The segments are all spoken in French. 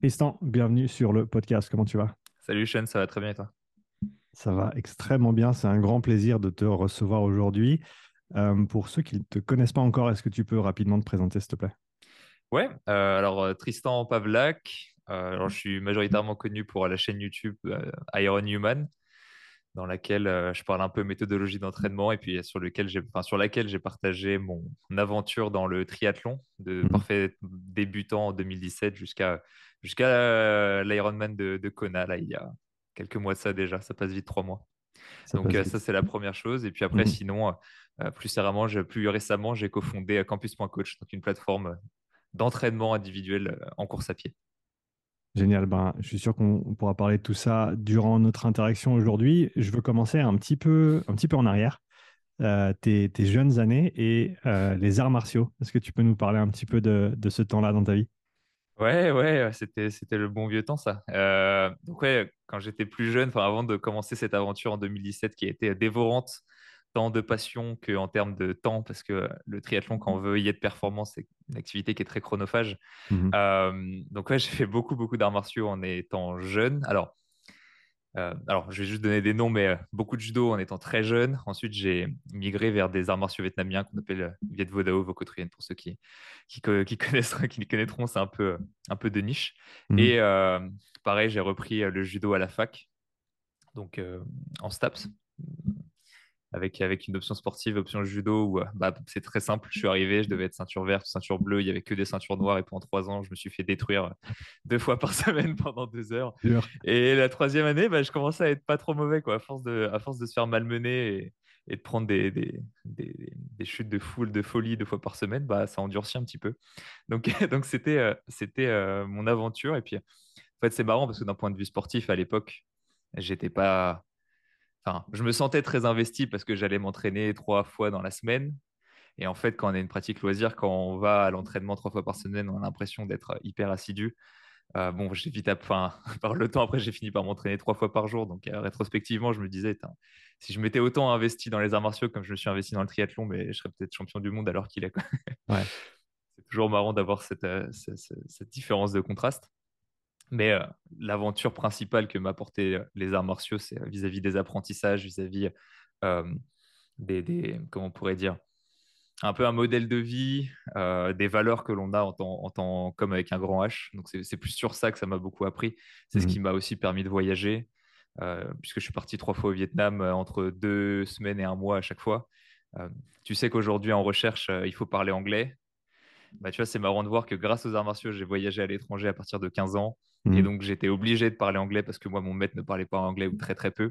Tristan, bienvenue sur le podcast. Comment tu vas? Salut Sean, ça va très bien et toi? Ça va extrêmement bien. C'est un grand plaisir de te recevoir aujourd'hui. Euh, pour ceux qui ne te connaissent pas encore, est-ce que tu peux rapidement te présenter, s'il te plaît? Ouais, euh, alors euh, Tristan Pavlak, euh, alors, je suis majoritairement connu pour la chaîne YouTube Iron Human, dans laquelle euh, je parle un peu méthodologie d'entraînement et puis sur, lequel j'ai, enfin, sur laquelle j'ai partagé mon, aventure dans le triathlon, de Mhm. parfait débutant en 2017 jusqu'à jusqu'à euh, l'Ironman de, de Kona, là, il y a quelques mois de ça déjà, ça passe vite, trois mois. Ça Donc euh, ça, c'est la première chose. Et puis après, Mhm. sinon, plus, récemment, j'ai- plus récemment, j'ai cofondé Campus.coach, donc une plateforme d'entraînement individuel en course à pied. Génial. Ben, je suis sûr qu'on on pourra parler de tout ça durant notre interaction aujourd'hui. Je veux commencer un petit peu, un petit peu en arrière. Euh, tes, jeunes années et euh, les arts martiaux. Est-ce que tu peux nous parler un petit peu de, ce temps-là dans ta vie? Ouais, ouais, c'était, le bon vieux temps, ça. Euh, donc, ouais, quand j'étais plus jeune, avant de commencer cette aventure en 2017 qui a été dévorante, tant de passion qu'en termes de temps, parce que le triathlon, quand on veut y être performant, c'est une activité qui est très chronophage. Euh, donc, ouais, j'ai fait beaucoup, beaucoup d'arts martiaux en étant jeune. Alors, euh, alors, je vais juste donner des noms, mais euh, beaucoup de judo en étant très jeune. Ensuite, j'ai migré vers des arts martiaux vietnamiens qu'on appelle euh, Viet Vo Dao, pour ceux qui, qui, co- qui connaissent, qui les connaîtront, c'est un peu, un peu de niche. Mhm. Et euh, pareil, j'ai repris le judo à la fac, donc en STAPS, avec, avec une option sportive, option judo, où euh, bah, c'est très simple. Je suis arrivé, je devais être ceinture verte, ceinture bleue, il n'y avait que des ceintures noires, et pendant trois ans, je me suis fait détruire euh, deux fois par semaine pendant deux heures. Et la troisième année, bah, je commençais à être pas trop mauvais, quoi, à force de, à force de se faire malmener et, et de prendre des, des, des, des chutes de foule, de folie deux fois par semaine, bah, ça endurcit un petit peu. Donc, donc c'était, euh, c'était euh, mon aventure. Et puis, en fait, c'est marrant parce que d'un point de vue sportif, à l'époque, j'étais pas. Enfin, je me sentais très investi parce que j'allais m'entraîner trois fois dans la semaine. Et en fait, quand on a une pratique loisir, quand on va à l'entraînement trois fois par semaine, on a l'impression d'être hyper assidu. Euh, bon, j'ai vite, enfin, par le temps après, j'ai fini par m'entraîner trois fois par jour. Donc, euh, rétrospectivement, je me disais, si je m'étais autant investi dans les arts martiaux comme je me suis investi dans le triathlon, mais je serais peut-être champion du monde alors qu'il est. Ouais. C'est toujours marrant d'avoir cette, euh, cette différence de contraste. Mais euh, l'aventure principale que m'apportaient euh, les arts martiaux, c'est euh, vis-à-vis des apprentissages, vis-à-vis euh, des, des- comment on pourrait dire, un peu un modèle de vie, euh, des valeurs que l'on a en tant, en comme avec un grand H. Donc c'est c'est plus sur ça que ça m'a beaucoup appris. C'est ce Mhm. qui m'a aussi permis de voyager, puisque je suis parti trois fois au Vietnam entre deux semaines et un mois à chaque fois. Tu sais qu'aujourd'hui en recherche, il faut parler anglais. Bah, tu vois, c'est marrant de voir que grâce aux arts martiaux, j'ai voyagé à l'étranger à partir de 15 ans. Et Mhm. donc, j'étais obligé de parler anglais parce que moi, mon maître ne parlait pas anglais ou très, très peu.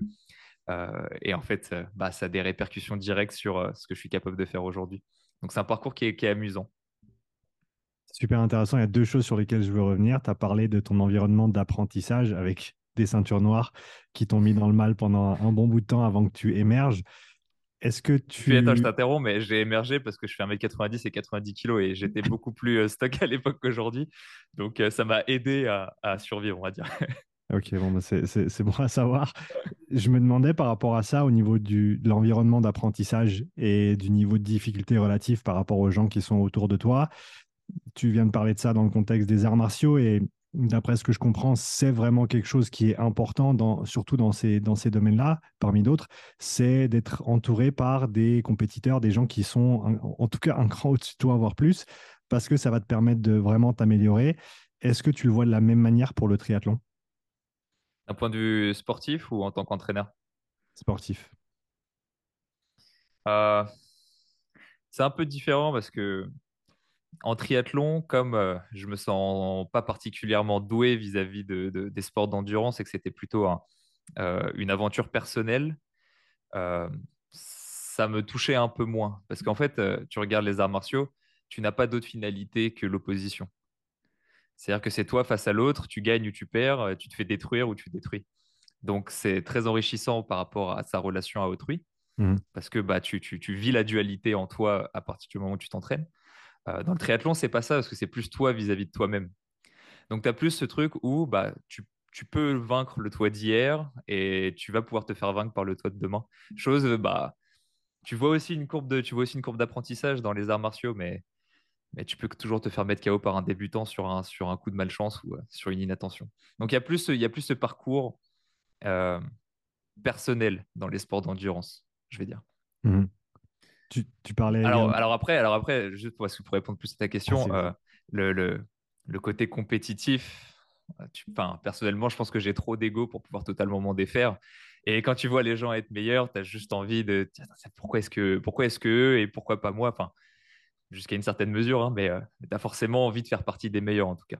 Euh, et en fait, euh, bah, ça a des répercussions directes sur euh, ce que je suis capable de faire aujourd'hui. Donc, c'est un parcours qui est, qui est amusant. Super intéressant. Il y a deux choses sur lesquelles je veux revenir. Tu as parlé de ton environnement d'apprentissage avec des ceintures noires qui t'ont mis dans le mal pendant un bon bout de temps avant que tu émerges. Est-ce que puis, attends, je tu... t'interromps, mais j'ai émergé parce que je fais 1m90 et 90 kilos et j'étais beaucoup plus euh, stock à l'époque qu'aujourd'hui. Donc, euh, ça m'a aidé à, à survivre, on va dire. Ok, bon, bah, c'est bon à savoir. Je me demandais par rapport à ça, au niveau du, de l'environnement d'apprentissage et du niveau de difficulté relatif par rapport aux gens qui sont autour de toi. Tu viens de parler de ça dans le contexte des arts martiaux et d'après ce que je comprends, c'est vraiment quelque chose qui est important, dans, surtout dans ces, dans ces domaines-là, parmi d'autres, c'est d'être entouré par des compétiteurs, des gens qui sont en, en tout cas un cran au-dessus de toi, voire plus, parce que ça va te permettre de vraiment t'améliorer. Est-ce que tu le vois de la même manière pour le triathlon? D'un point de vue sportif ou en tant qu'entraîneur? Sportif? Euh, c'est un peu différent parce que en triathlon, comme euh, je me sens pas particulièrement doué vis-à-vis de, de- des sports d'endurance et que c'était plutôt un- euh, une aventure personnelle, euh, ça me touchait un peu moins. Parce qu'en fait, euh, tu regardes les arts martiaux, tu n'as pas d'autre finalité que l'opposition. C'est-à-dire que c'est toi face à l'autre, tu gagnes ou tu perds, tu te fais détruire ou tu détruis. Donc c'est très enrichissant par rapport à sa relation à autrui, Mhm. parce que bah, tu, tu- tu vis la dualité en toi à partir du moment où tu t'entraînes. Euh, dans le triathlon, c'est pas ça, parce que c'est plus toi vis-à-vis de toi-même. Donc, tu as plus ce truc où bah, tu, tu peux vaincre le toi d'hier et tu vas pouvoir te faire vaincre par le toi de demain. Chose, euh, bah, tu vois aussi une courbe de, tu vois aussi une courbe d'apprentissage dans les arts martiaux, mais mais tu peux toujours te faire mettre KO par un débutant sur un, sur un coup de malchance ou sur une inattention. Donc il y a plus, y a plus ce parcours personnel dans les sports d'endurance, je vais dire. Mmh. Tu, tu, parlais. Alors, alors, après, alors après, juste pour, pour répondre plus à ta question, ah, le, le, le, côté compétitif, tu, personnellement, je pense que j'ai trop d'ego pour pouvoir totalement m'en défaire. Et quand tu vois les gens être meilleurs, tu as juste envie de pourquoi est-ce que pourquoi est-ce que eux et pourquoi pas moi? Enfin jusqu'à une certaine mesure hein, mais euh, tu as forcément envie de faire partie des meilleurs en tout cas.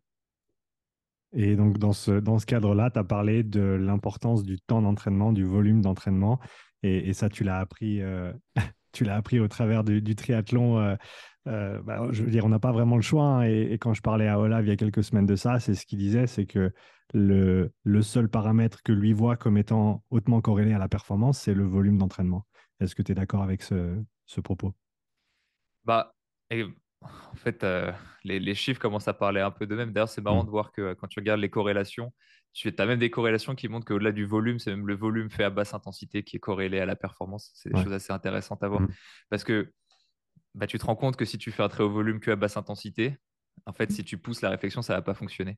Et donc dans ce, dans ce cadre-là, tu as parlé de l'importance du temps d'entraînement, du volume d'entraînement et, ça tu l'as appris euh, tu l'as appris au travers du, triathlon euh, euh, bah, je veux dire, on n'a pas vraiment le choix. Hein, et, quand je parlais à Olaf il y a quelques semaines de ça, c'est ce qu'il disait, c'est que le, le, seul paramètre que lui voit comme étant hautement corrélé à la performance, c'est le volume d'entraînement. Est-ce que tu es d'accord avec ce, ce, propos? Bah, et, en fait, euh, les, les, chiffres commencent à parler un peu d'eux-mêmes. D'ailleurs, c'est marrant mmh. de voir que quand tu regardes les corrélations, tu as même des corrélations qui montrent qu'au-delà du volume, c'est même le volume fait à basse intensité qui est corrélé à la performance. C'est des choses assez intéressantes à voir. Mmh. Parce que bah, tu te rends compte que si tu fais un très haut volume que à basse intensité, en fait, si tu pousses la réflexion, ça ne va pas fonctionner.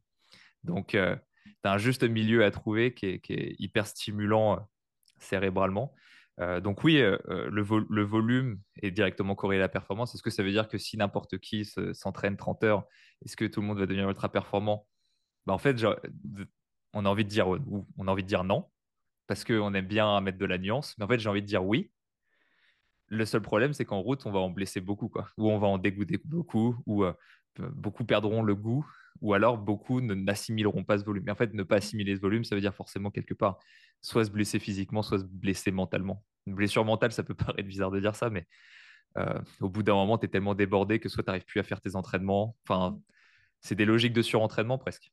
Donc, euh, tu as un juste milieu à trouver qui est, hyper stimulant euh, cérébralement. Euh, donc oui, le, volume est directement corrélé à la performance. Est-ce que ça veut dire que si n'importe qui s'entraîne 30 heures, est-ce que tout le monde va devenir ultra performant? Bah, En fait, on a envie de dire non parce qu'on aime bien mettre de la nuance. Mais en fait, j'ai envie de dire oui le seul problème, c'est qu'en route, on va en blesser beaucoup. Ou on va en dégoûter beaucoup, ou euh, beaucoup perdront le goût, ou alors beaucoup n'assimileront pas ce volume. Mais en fait, ne pas assimiler ce volume, ça veut dire forcément quelque part soit se blesser physiquement, soit se blesser mentalement. Une blessure mentale, ça peut paraître bizarre de dire ça, mais euh, au bout d'un moment, tu es tellement débordé que soit tu n'arrives plus à faire tes entraînements. Enfin, c'est des logiques de surentraînement presque.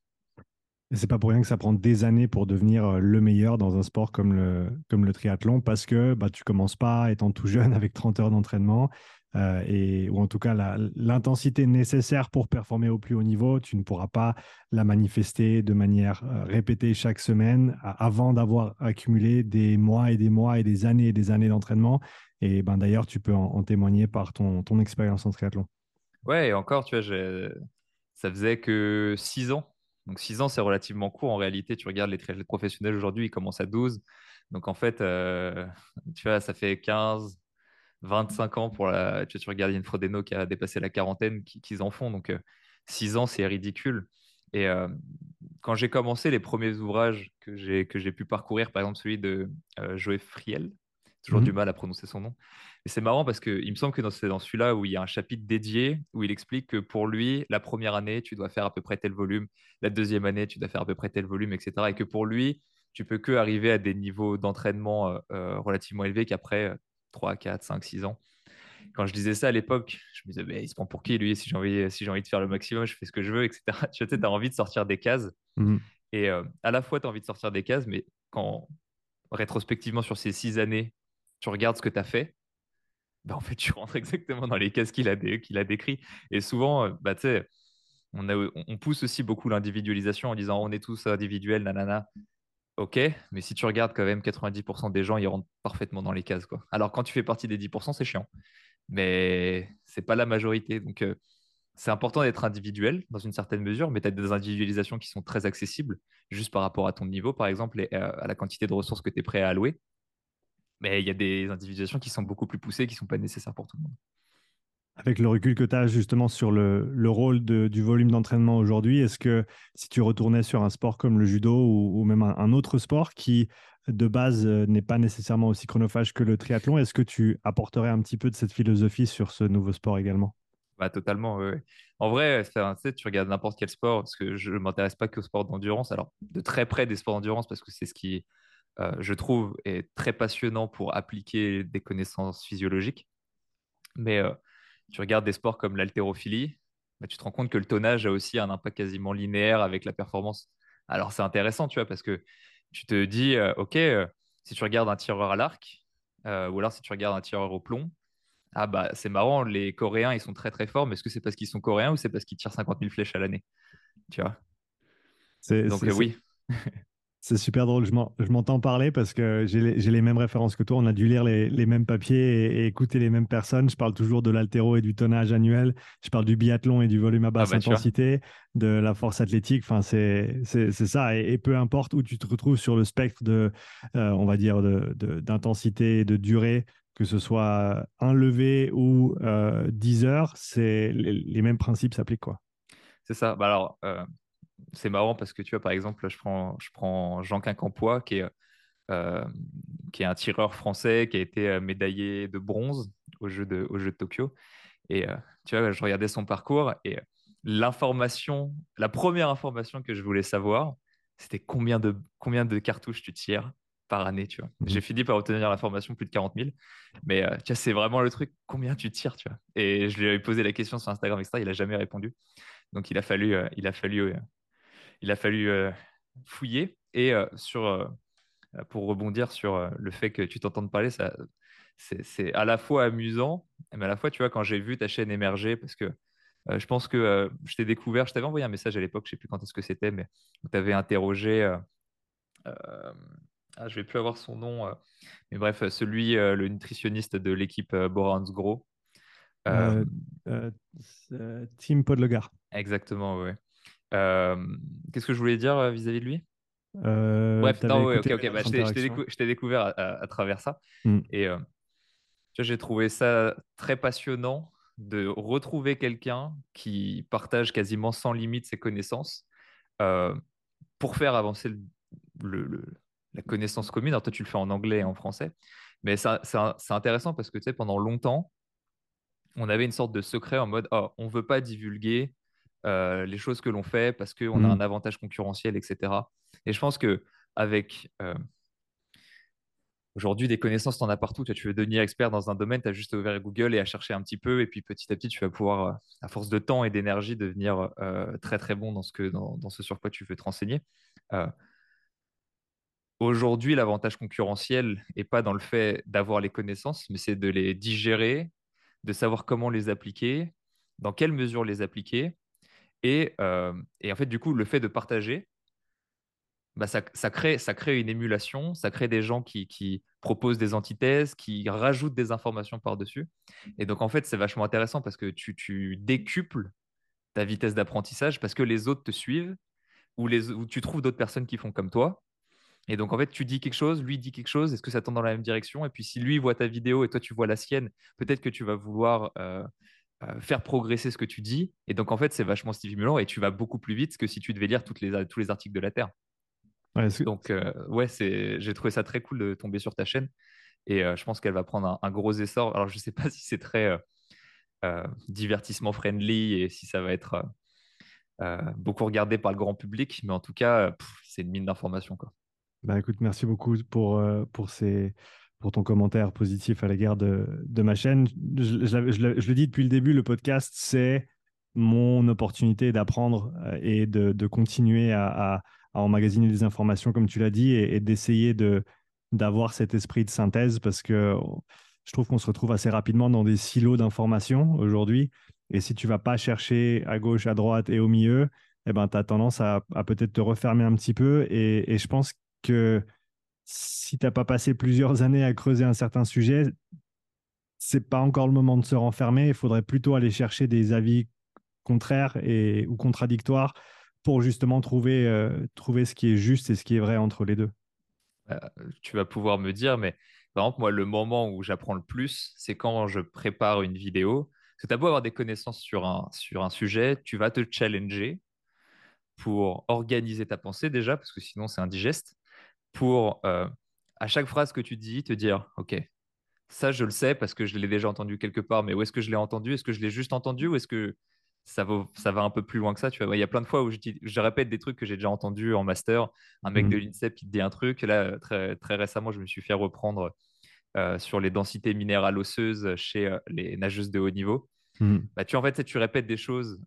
C'est pas pour rien que ça prend des années pour devenir euh, le meilleur dans un sport comme le, comme le triathlon, parce que bah, tu commences pas étant tout jeune avec 30 heures d'entraînement, euh, et, ou en tout cas l'intensité nécessaire pour performer au plus haut niveau, tu ne pourras pas la manifester de manière euh, répétée chaque semaine avant d'avoir accumulé des mois et des mois et des années et des années d'entraînement. Et ben, d'ailleurs, tu peux en, témoigner par ton, ton expérience en triathlon. Ouais, encore, tu vois, ça faisait que six ans donc 6 ans, c'est relativement court. En réalité, tu regardes les triathlètes professionnels aujourd'hui, ils commencent à 12. Donc en fait, euh, tu vois, ça fait 15, 25 ans pour la. Tu, tu regardes Yann Frodeno qui a dépassé la quarantaine, qu'ils en font. Donc 6 euh, ans, c'est ridicule. Et euh, quand j'ai commencé les premiers ouvrages que j'ai pu parcourir, par exemple celui de Joël Friel, toujours du mhm. mal à prononcer son nom. Et c'est marrant parce qu'il me semble que c'est dans celui-là où il y a un chapitre dédié où il explique que pour lui, la première année, tu dois faire à peu près tel volume, la deuxième année, tu dois faire à peu près tel volume, etc. Et que pour lui, tu peux que arriver à des niveaux d'entraînement euh, euh, relativement élevés qu'après 3, 4, 5, 6 ans. Quand je disais ça à l'époque, je me disais, mais il se prend pour qui lui Si j'ai envie, si envie de faire le maximum, je fais ce que je veux, etc. tu sais, as envie de sortir des cases. Mhm. Et euh, à la fois, tu as envie de sortir des cases, mais quand rétrospectivement sur ces six années, tu regardes ce que tu as fait, bah, en fait, tu rentres exactement dans les cases qu'il a, a décrit. Et souvent, euh, bah, on, pousse aussi beaucoup l'individualisation en disant on est tous individuels, nanana. Ok, mais si tu regardes quand même 90% des gens, ils rentrent parfaitement dans les cases. Alors quand tu fais partie des 10%, c'est chiant. Mais c'est pas la majorité. Donc euh, c'est important d'être individuel dans une certaine mesure, mais tu as des individualisations qui sont très accessibles juste par rapport à ton niveau, par exemple, et à la quantité de ressources que tu es prêt à allouer. Mais il y a des individuations qui sont beaucoup plus poussées, qui ne sont pas nécessaires pour tout le monde. Avec le recul que tu as justement sur le, le rôle de, du volume d'entraînement aujourd'hui, est-ce que si tu retournais sur un sport comme le judo ou, même un, autre sport qui de base euh, n'est pas nécessairement aussi chronophage que le triathlon, est-ce que tu apporterais un petit peu de cette philosophie sur ce nouveau sport également? Bah, Totalement, oui. En vrai, tu regardes n'importe quel sport, parce que je ne m'intéresse pas qu'au sport d'endurance, alors de très près des sports d'endurance, parce que c'est ce qui euh, je trouve, est très passionnant pour appliquer des connaissances physiologiques. Mais euh, tu regardes des sports comme l'haltérophilie, bah, tu te rends compte que le tonnage a aussi un impact quasiment linéaire avec la performance. Alors c'est intéressant, tu vois, parce que tu te dis, euh, OK, si tu regardes un tireur à l'arc, ou alors si tu regardes un tireur au plomb, ah bah c'est marrant, les Coréens, ils sont très très forts, mais est-ce que c'est parce qu'ils sont coréens ou c'est parce qu'ils tirent 50 000 flèches à l'année? Tu vois? Donc oui. C'est super drôle, je m'entends parler parce que j'ai les, les, mêmes références que toi. On a dû lire les, les mêmes papiers et, écouter les mêmes personnes. Je parle toujours de l'altéro et du tonnage annuel. Je parle du biathlon et du volume à basse ah bah, intensité, de la force athlétique. Enfin, c'est ça. Et, peu importe où tu te retrouves sur le spectre de, euh, on va dire, d'intensité de, et de durée, que ce soit un levé ou euh, 10 heures, les, les, mêmes principes s'appliquent. quoi. C'est ça. Bah alors, euh, c'est marrant parce que tu vois, par exemple, je prends, je prends Jean Quincampoix, qui est, euh, qui est un tireur français qui a été euh, médaillé de bronze au jeu de, au jeu de Tokyo. Et euh, tu vois, je regardais son parcours et l'information, la première information que je voulais savoir, c'était combien de, combien de cartouches tu tires par année, tu vois. Mmh. J'ai fini par obtenir l'information plus de 40 000. Mais tu vois, c'est vraiment le truc, combien tu tires, tu vois. Et je lui ai posé la question sur Instagram, etc. Il n'a jamais répondu. Donc, il a fallu, il a fallu il a fallu euh, fouiller. Et euh, sur, euh, pour rebondir sur le fait que tu t'entendes parler, ça, c'est à la fois amusant, mais à la fois, tu vois, quand j'ai vu ta chaîne émerger, parce que je pense que je t'ai découvert, je t'avais envoyé un message à l'époque, je ne sais plus quand est-ce que c'était, mais tu avais interrogé, ah, je ne vais plus avoir son nom, mais bref, celui, le nutritionniste de l'équipe Borans Gros. Tim Podlegar. Exactement, oui. Qu'est-ce que je voulais dire euh, vis-à-vis de lui? Euh, Bref, ok, ok, bah, je t'ai découvert à, travers ça. Hmm. Et euh, j'ai trouvé ça très passionnant de retrouver quelqu'un qui partage quasiment sans limite ses connaissances pour faire avancer le, la connaissance commune. Alors toi, tu le fais en anglais et en français, mais c'est intéressant parce que tu sais, pendant longtemps, on avait une sorte de secret en mode oh, on ne veut pas divulguer euh, les choses que l'on fait parce qu'on a mmh. un avantage concurrentiel, etc. Et je pense que avec euh, aujourd'hui des connaissances, tu en as partout. Tu veux devenir expert dans un domaine, tu as juste ouvert Google et à chercher un petit peu. Et puis petit à petit, tu vas pouvoir, euh, à force de temps et d'énergie, devenir très très bon dans ce, que, dans, ce sur quoi tu veux te renseigner. Aujourd'hui, l'avantage concurrentiel n'est pas dans le fait d'avoir les connaissances, mais c'est de les digérer, de savoir comment les appliquer, dans quelle mesure les appliquer, euh, et, en fait, du coup, le fait de partager, bah, ça, crée, une émulation, ça crée des gens qui, proposent des antithèses, qui rajoutent des informations par-dessus. Et donc, en fait, c'est vachement intéressant parce que tu, décuples ta vitesse d'apprentissage parce que les autres te suivent ou, les, ou tu trouves d'autres personnes qui font comme toi. Et donc, en fait, tu dis quelque chose, lui dit quelque chose, est-ce que ça tend dans la même direction? Et puis, si lui voit ta vidéo et toi, tu vois la sienne, peut-être que tu vas vouloir euh, faire progresser ce que tu dis. Et donc, en fait, c'est vachement stimulant et tu vas beaucoup plus vite que si tu devais lire toutes les, tous les articles de la Terre. donc, euh, ouais, j'ai trouvé ça très cool de tomber sur ta chaîne. Et euh, je pense qu'elle va prendre un, gros essor. Alors, je ne sais pas si c'est très divertissement friendly et si ça va être beaucoup regardé par le grand public. Mais en tout cas, c'est une mine d'informations. Bah, écoute, merci beaucoup pour, pour ces pour ton commentaire positif à l'égard de, de, ma chaîne. Je, le dis depuis le début, le podcast, c'est mon opportunité d'apprendre euh, et de, continuer à, à, emmagasiner des informations, comme tu l'as dit, et, d'essayer de, d'avoir cet esprit de synthèse parce que je trouve qu'on se retrouve assez rapidement dans des silos d'informations aujourd'hui. Et si tu vas pas chercher à gauche, à droite et au milieu, eh ben, tu as tendance à, à peut-être te refermer un petit peu. Et je pense que si tu n'as pas passé plusieurs années à creuser un certain sujet, c'est pas encore le moment de se renfermer. Il faudrait plutôt aller chercher des avis contraires et, ou contradictoires pour justement trouver, euh, trouver ce qui est juste et ce qui est vrai entre les deux. Euh, tu vas pouvoir me dire, mais par exemple, moi, le moment où j'apprends le plus, c'est quand je prépare une vidéo. Parce que tu as beau avoir des connaissances sur un, sur un sujet, tu vas te challenger pour organiser ta pensée déjà, parce que sinon c'est indigeste pour, euh, à chaque phrase que tu dis, te dire, OK, ça, je le sais parce que je l'ai déjà entendu quelque part, mais où est-ce que je l'ai entendu? Est-ce que je l'ai juste entendu ou est-ce que ça va, ça va un peu plus loin que ça tu vois? Il y a plein de fois où je, je répète des trucs que j'ai déjà entendus en master. Un mec de mmh. l'INSEP qui te dit un truc. Là, très, très récemment, je me suis fait reprendre euh, sur les densités minérales osseuses chez euh, les nageuses de haut niveau. Mmh. Bah, tu, en fait, tu répètes des choses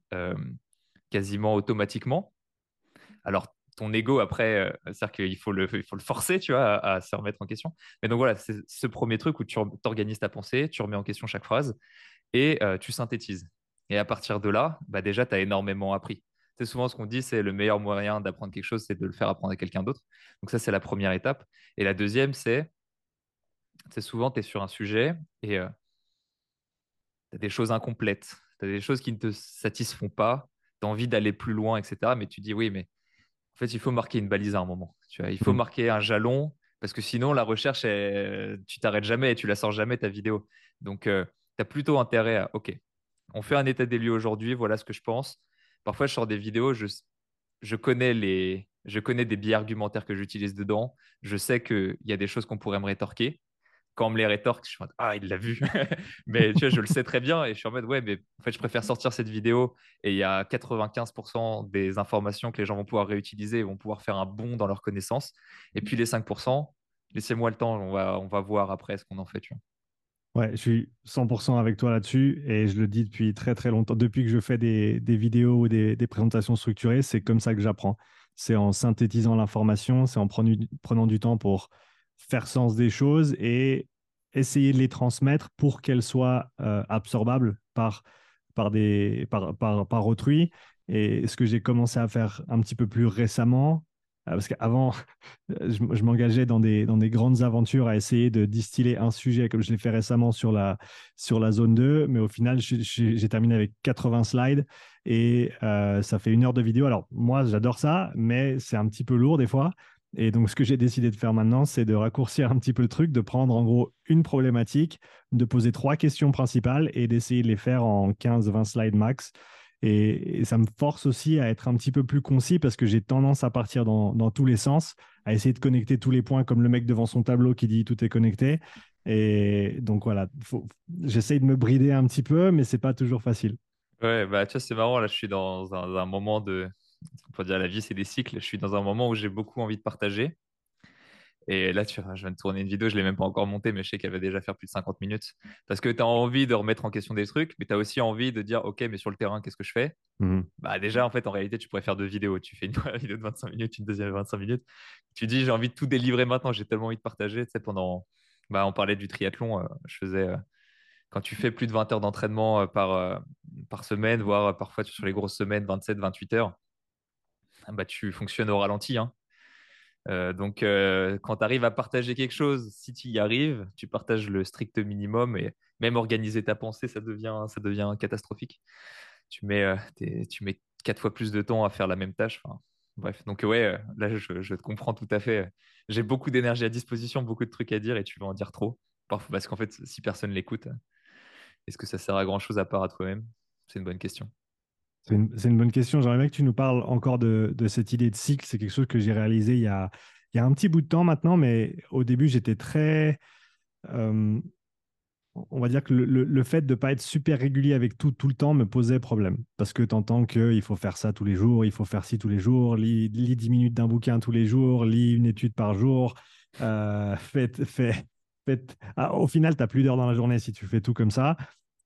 quasiment automatiquement. Alors, ton ego après, euh, c'est-à-dire qu'il faut le, il faut le forcer, tu vois, à, se remettre en question. Mais donc voilà, c'est ce premier truc où tu organises ta pensée, tu remets en question chaque phrase et euh, tu synthétises. Et à partir de là, bah déjà, tu as énormément appris. c'est souvent ce qu'on dit, c'est le meilleur moyen d'apprendre quelque chose, c'est de le faire apprendre à quelqu'un d'autre. Donc ça, c'est la première étape. Et la deuxième, c'est, c'est souvent, tu es sur un sujet et euh, tu as des choses incomplètes, tu as des choses qui ne te satisfont pas, tu as envie d'aller plus loin, etc. Mais tu dis, oui, mais fait, il faut marquer une balise à un moment. Tu vois, il faut mm. marquer un jalon parce que sinon, la recherche, tu t'arrêtes jamais et tu la sors jamais, ta vidéo. Donc, euh, tu as plutôt intérêt à, OK, on fait un état des lieux aujourd'hui, voilà ce que je pense. Parfois, je sors des vidéos, je, je, connais, les, je connais des biais argumentaires que j'utilise dedans. Je sais qu'il y a des choses qu'on pourrait me rétorquer. Quand on me les rétorque, je suis en mode Ah, il l'a vu. mais tu vois, je le sais très bien et je suis en mode Ouais, mais en fait, je préfère sortir cette vidéo et il y a 95% des informations que les gens vont pouvoir réutiliser et vont pouvoir faire un bond dans leurs connaissances. Et puis les 5%, laissez-moi le temps, on va, on va voir après ce qu'on en fait. Tu. Ouais, je suis 100% avec toi là-dessus et je le dis depuis très très longtemps. Depuis que je fais des, des vidéos ou des, des, présentations structurées, c'est comme ça que j'apprends. C'est en synthétisant l'information, c'est en prenant, prenant du temps pour faire sens des choses et essayer de les transmettre pour qu'elles soient euh, absorbables par, par, des, par, par, par autrui. Et ce que j'ai commencé à faire un petit peu plus récemment, euh, parce qu'avant, je, m'engageais dans des, dans des grandes aventures à essayer de distiller un sujet, comme je l'ai fait récemment sur la, sur la zone 2, mais au final, j'ai terminé avec 80 slides et euh, ça fait une heure de vidéo. Alors, moi, j'adore ça, mais c'est un petit peu lourd des fois. Et donc, ce que j'ai décidé de faire maintenant, c'est de raccourcir un petit peu le truc, de prendre en gros une problématique, de poser trois questions principales et d'essayer de les faire en 15-20 slides max. Et, ça me force aussi à être un petit peu plus concis parce que j'ai tendance à partir dans, tous les sens, à essayer de connecter tous les points comme le mec devant son tableau qui dit tout est connecté. Et donc voilà, j'essaye de me brider un petit peu, mais c'est pas toujours facile. Ouais, bah tu vois, c'est marrant, là je suis dans un moment de, on peut dire la vie c'est des cycles, je suis dans un moment où j'ai beaucoup envie de partager. Et là, tu vois, je viens de tourner une vidéo, je ne l'ai même pas encore montée, mais je sais qu'elle va déjà faire plus de 50 minutes. Parce que tu as envie de remettre en question des trucs, mais tu as aussi envie de dire, OK, mais sur le terrain, qu'est-ce que je fais? Mmh Bah Déjà, en fait, en réalité, tu pourrais faire deux vidéos. Tu fais une vidéo de 25 minutes, une deuxième de 25 minutes. Tu dis, j'ai envie de tout délivrer maintenant, j'ai tellement envie de partager. Tu sais, pendant, bah, on parlait du triathlon, euh, je faisais, euh, quand tu fais plus de 20 heures d'entraînement euh, par, par semaine, voire parfois sur les grosses semaines, 27, 28 heures, bah, tu fonctionnes au ralenti. Hein. Euh, donc, euh, quand tu arrives à partager quelque chose, si tu y arrives, tu partages le strict minimum et même organiser ta pensée, ça devient, ça devient catastrophique. Tu mets, euh, tu mets quatre fois plus de temps à faire la même tâche. bref, donc ouais, là, je, je, te comprends tout à fait. J'ai beaucoup d'énergie à disposition, beaucoup de trucs à dire et tu vas en dire trop. Parfois, parce qu'en fait, si personne l'écoute, est-ce que ça sert à grand chose à part à toi-même? C'est une bonne question. C'est une, bonne question. J'aimerais bien que tu nous parles encore de, cette idée de cycle. C'est quelque chose que j'ai réalisé il y, a, un petit bout de temps maintenant, mais au début, j'étais très... Euh, on va dire que le, fait de ne pas être super régulier avec tout tout le temps me posait problème. Parce que tu entends qu'il faut faire ça tous les jours, il faut faire ci tous les jours, lis, lis 10 minutes d'un bouquin tous les jours, lis une étude par jour. Euh. Ah, au final, tu n'as plus d'heures dans la journée si tu fais tout comme ça.